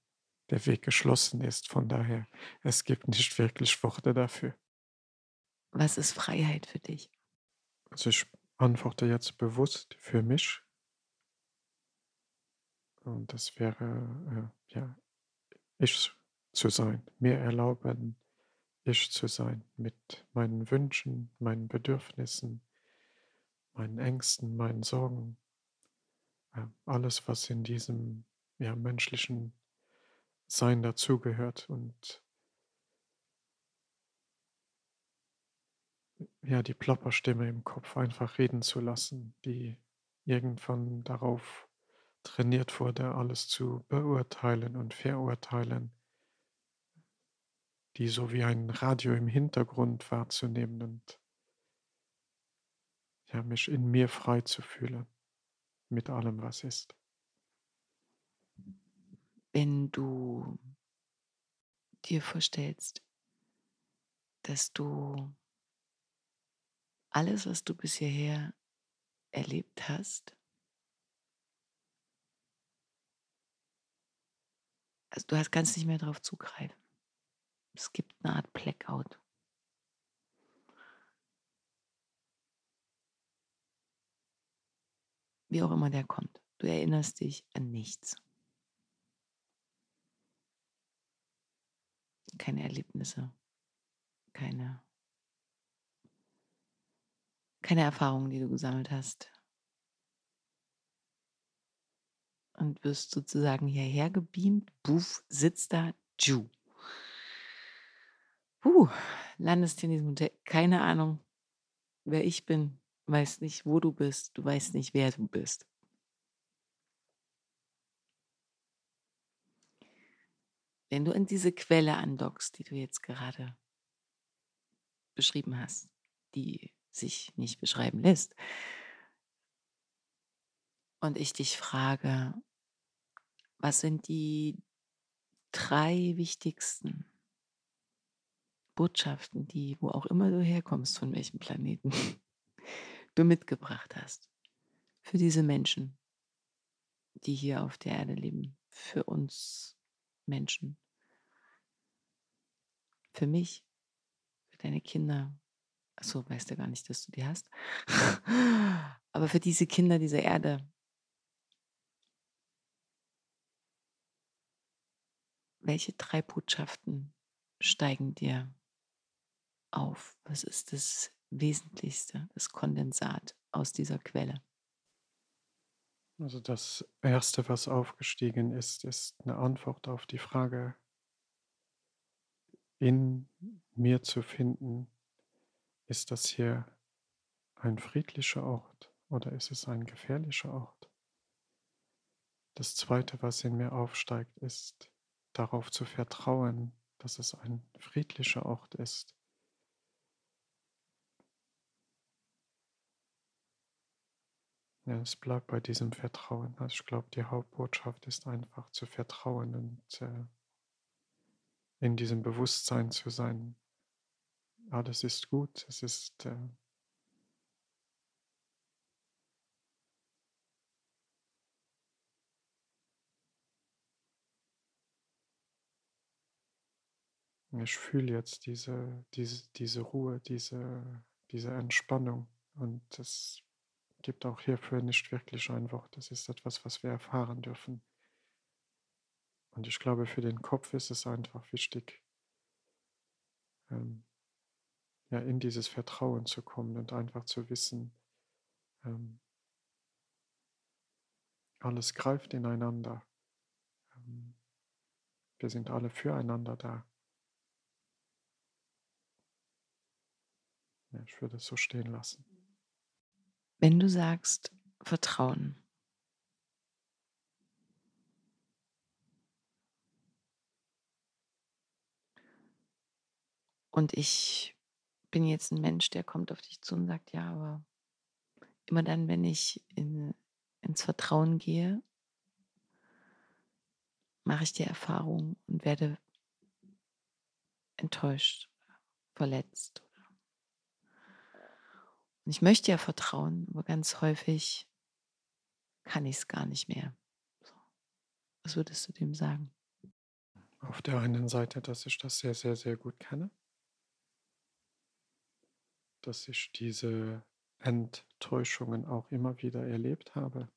der Weg geschlossen ist. Von daher, es gibt nicht wirklich Worte dafür. Was ist Freiheit für dich? Also ich antworte jetzt bewusst für mich. Und das wäre, äh, ja, ich zu sein, mir erlauben, ich zu sein mit meinen Wünschen, meinen Bedürfnissen, meinen Ängsten, meinen Sorgen, äh, alles, was in diesem ja, menschlichen Sein dazugehört und ja, die Plopperstimme im Kopf einfach reden zu lassen, die irgendwann darauf trainiert wurde, alles zu beurteilen und verurteilen, die so wie ein Radio im Hintergrund wahrzunehmen und ja, mich in mir frei zu fühlen mit allem, was ist. Wenn du dir vorstellst, dass du alles, was du bis hierher erlebt hast, also du hast, kannst nicht mehr darauf zugreifen. Es gibt eine Art Blackout. Wie auch immer der kommt. Du erinnerst dich an nichts. Keine Erlebnisse, keine, keine Erfahrungen, die du gesammelt hast. Und wirst sozusagen hierher gebeamt, buff, sitzt da, tschu. Puh, landest hier in diesem Hotel. Keine Ahnung, wer ich bin. Weißt nicht, wo du bist. Du weißt nicht, wer du bist. Wenn du an diese Quelle andockst, die du jetzt gerade beschrieben hast, die sich nicht beschreiben lässt, und ich dich frage, was sind die drei wichtigsten Botschaften, die, wo auch immer du herkommst, von welchem Planeten <laughs> du mitgebracht hast. Für diese Menschen, die hier auf der Erde leben. Für uns Menschen. Für mich, für deine Kinder. Achso, weißt du gar nicht, dass du die hast. <laughs> Aber für diese Kinder dieser Erde. Welche drei Botschaften steigen dir auf? Was ist das Wesentlichste, das Kondensat aus dieser Quelle? Also das Erste, was aufgestiegen ist, ist eine Antwort auf die Frage, in mir zu finden, ist das hier ein friedlicher Ort oder ist es ein gefährlicher Ort? Das Zweite, was in mir aufsteigt, ist darauf zu vertrauen, dass es ein friedlicher Ort ist Ja, es bleibt bei diesem Vertrauen. Also ich glaube, die Hauptbotschaft ist einfach zu vertrauen und äh, in diesem Bewusstsein zu sein. Alles ist gut, es ist äh, ich fühle jetzt diese, diese, diese Ruhe, diese, diese Entspannung und das gibt auch hierfür nicht wirklich ein Wort. Das ist etwas, was wir erfahren dürfen. Und ich glaube, für den Kopf ist es einfach wichtig, ähm, ja, in dieses Vertrauen zu kommen und einfach zu wissen, ähm, alles greift ineinander. Ähm, wir sind alle füreinander da. Ich würde es so stehen lassen. Wenn du sagst Vertrauen, und ich bin jetzt ein Mensch, der kommt auf dich zu und sagt, ja, aber immer dann, wenn ich in, ins Vertrauen gehe, mache ich die Erfahrung und werde enttäuscht, verletzt. Und ich möchte ja vertrauen, aber ganz häufig kann ich es gar nicht mehr. So. Was würdest du dem sagen? Auf der einen Seite, dass ich das sehr, sehr, sehr gut kenne. Dass ich diese Enttäuschungen auch immer wieder erlebt habe.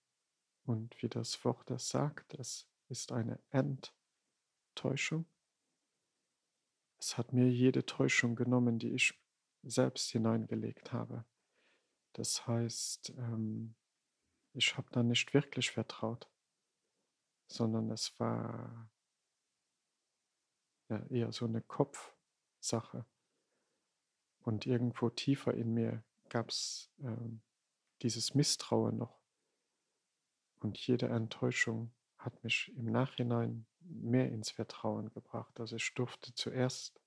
Und wie das Wort es sagt, es ist eine Enttäuschung. Es hat mir jede Täuschung genommen, die ich selbst hineingelegt habe. Das heißt, ähm, ich habe da nicht wirklich vertraut, sondern es war ja, eher so eine Kopfsache. Und irgendwo tiefer in mir gab es ähm, dieses Misstrauen noch. Und jede Enttäuschung hat mich im Nachhinein mehr ins Vertrauen gebracht. Also ich durfte zuerst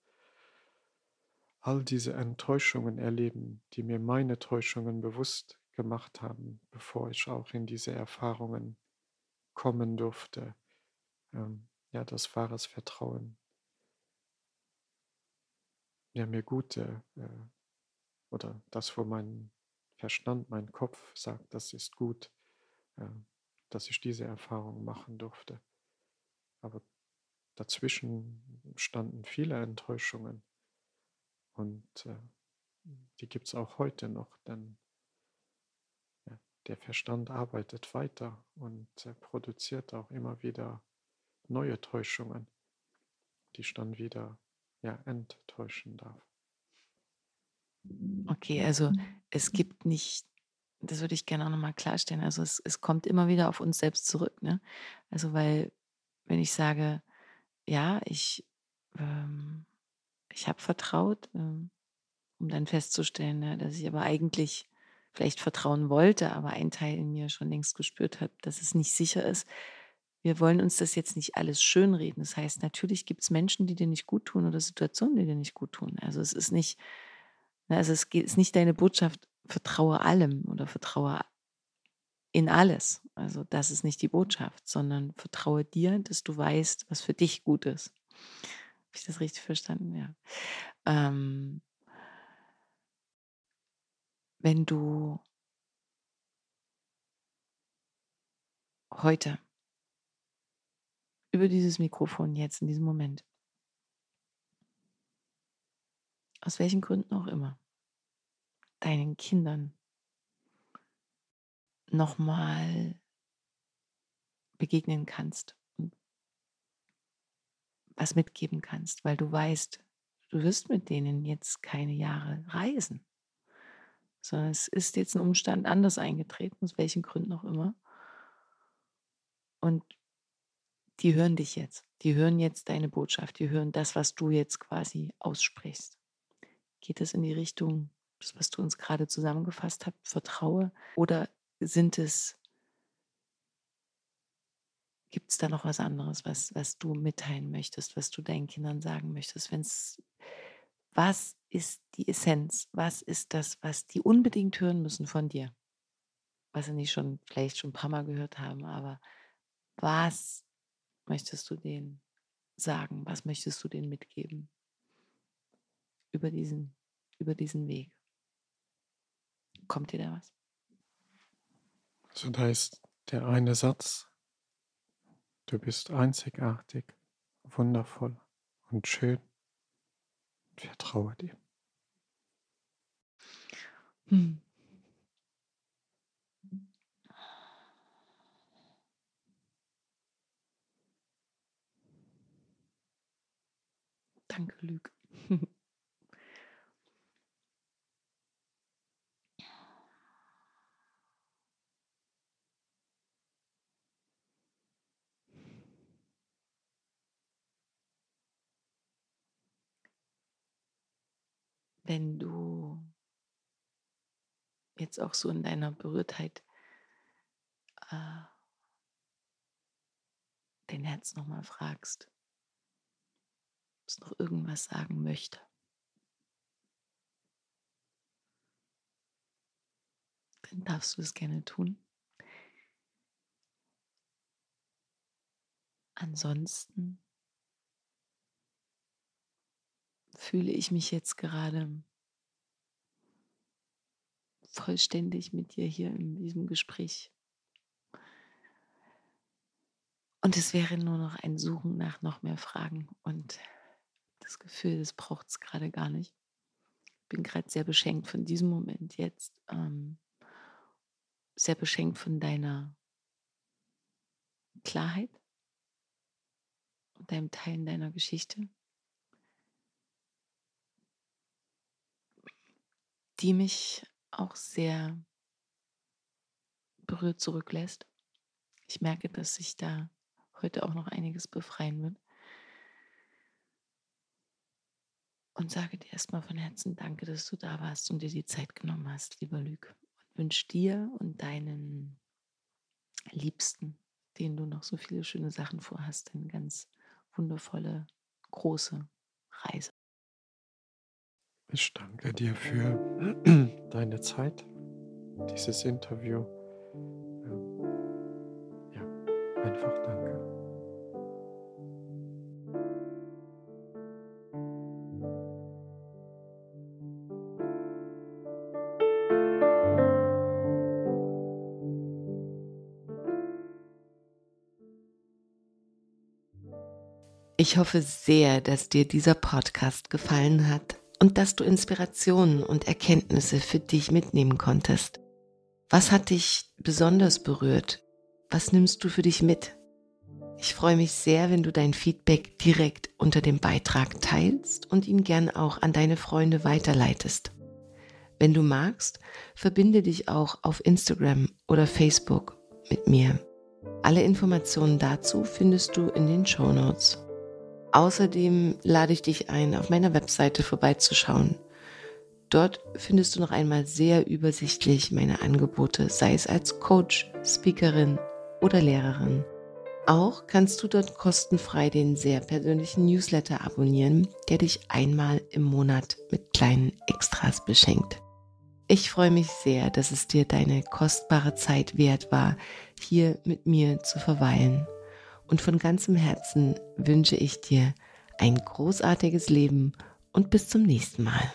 all diese Enttäuschungen erleben, die mir meine Täuschungen bewusst gemacht haben, bevor ich auch in diese Erfahrungen kommen durfte. Ähm, ja, das wahres Vertrauen. Ja, mir gute, äh, oder das, wo mein Verstand, mein Kopf sagt, das ist gut, äh, dass ich diese Erfahrung machen durfte. Aber dazwischen standen viele Enttäuschungen und äh, die gibt es auch heute noch, denn ja, der Verstand arbeitet weiter und äh, produziert auch immer wieder neue Täuschungen, die ich dann wieder ja, enttäuschen darf. Okay, also es gibt nicht, das würde ich gerne auch nochmal klarstellen, also es, es kommt immer wieder auf uns selbst zurück. Ne? Also weil, wenn ich sage, ja, ich ähm, ich habe vertraut, ähm, um dann festzustellen, ja, dass ich aber eigentlich vielleicht vertrauen wollte, aber ein Teil in mir schon längst gespürt hat, dass es nicht sicher ist. Wir wollen uns das jetzt nicht alles schönreden. Das heißt, natürlich gibt es Menschen, die dir nicht gut tun oder Situationen, die dir nicht gut tun. Also es ist nicht, ne, also es ist nicht deine Botschaft, vertraue allem oder vertraue in alles. Also das ist nicht die Botschaft, sondern vertraue dir, dass du weißt, was für dich gut ist ich das richtig verstanden? Ja. Ähm, wenn du heute über dieses Mikrofon jetzt in diesem Moment, aus welchen Gründen auch immer, deinen Kindern nochmal begegnen kannst was mitgeben kannst, weil du weißt, du wirst mit denen jetzt keine Jahre reisen, sondern es ist jetzt ein Umstand anders eingetreten, aus welchen Gründen auch immer. Und die hören dich jetzt, die hören jetzt deine Botschaft, die hören das, was du jetzt quasi aussprichst. Geht es in die Richtung, das, was du uns gerade zusammengefasst hast, vertraue? Oder sind es Gibt es da noch was anderes, was, was du mitteilen möchtest, was du deinen Kindern sagen möchtest? Wenn's, was ist die Essenz? Was ist das, was die unbedingt hören müssen von dir? Was sie nicht schon, vielleicht schon ein paar Mal gehört haben, aber was möchtest du denen sagen? Was möchtest du denen mitgeben? Über diesen, über diesen Weg. Kommt dir da was? Also da ist der eine Satz, Du bist einzigartig, wundervoll und schön. Vertraue dir. Hm. Danke, Lüg. Wenn du jetzt auch so in deiner Berührtheit äh, dein Herz nochmal fragst, ob es noch irgendwas sagen möchte. Dann darfst du es gerne tun. Ansonsten fühle ich mich jetzt gerade vollständig mit dir hier in diesem Gespräch. Und es wäre nur noch ein Suchen nach noch mehr Fragen und das Gefühl, das braucht es gerade gar nicht. Ich bin gerade sehr beschenkt von diesem Moment jetzt, ähm, sehr beschenkt von deiner Klarheit und deinem Teilen deiner Geschichte, die mich auch sehr berührt zurücklässt. Ich merke, dass sich da heute auch noch einiges befreien wird. Und sage dir erstmal von Herzen Danke, dass du da warst und dir die Zeit genommen hast, lieber Lüg. Und wünsche dir und deinen Liebsten, denen du noch so viele schöne Sachen vorhast, eine ganz wundervolle, große Reise. Ich danke dir für <clears throat> deine Zeit, dieses Interview. Ja, einfach danke. Ich hoffe sehr, dass dir dieser Podcast gefallen hat und dass du Inspirationen und Erkenntnisse für dich mitnehmen konntest. Was hat dich besonders berührt? Was nimmst du für dich mit? Ich freue mich sehr, wenn du dein Feedback direkt unter dem Beitrag teilst und ihn gern auch an deine Freunde weiterleitest. Wenn du magst, verbinde dich auch auf Instagram oder Facebook mit mir. Alle Informationen dazu findest du in den Show Notes. Außerdem lade ich dich ein, auf meiner Webseite vorbeizuschauen. Dort findest du noch einmal sehr übersichtlich meine Angebote, sei es als Coach, Speakerin oder Lehrerin. Auch kannst du dort kostenfrei den sehr persönlichen Newsletter abonnieren, der dich einmal im Monat mit kleinen Extras beschenkt. Ich freue mich sehr, dass es dir deine kostbare Zeit wert war, hier mit mir zu verweilen und von ganzem Herzen wünsche ich dir ein großartiges Leben und bis zum nächsten Mal.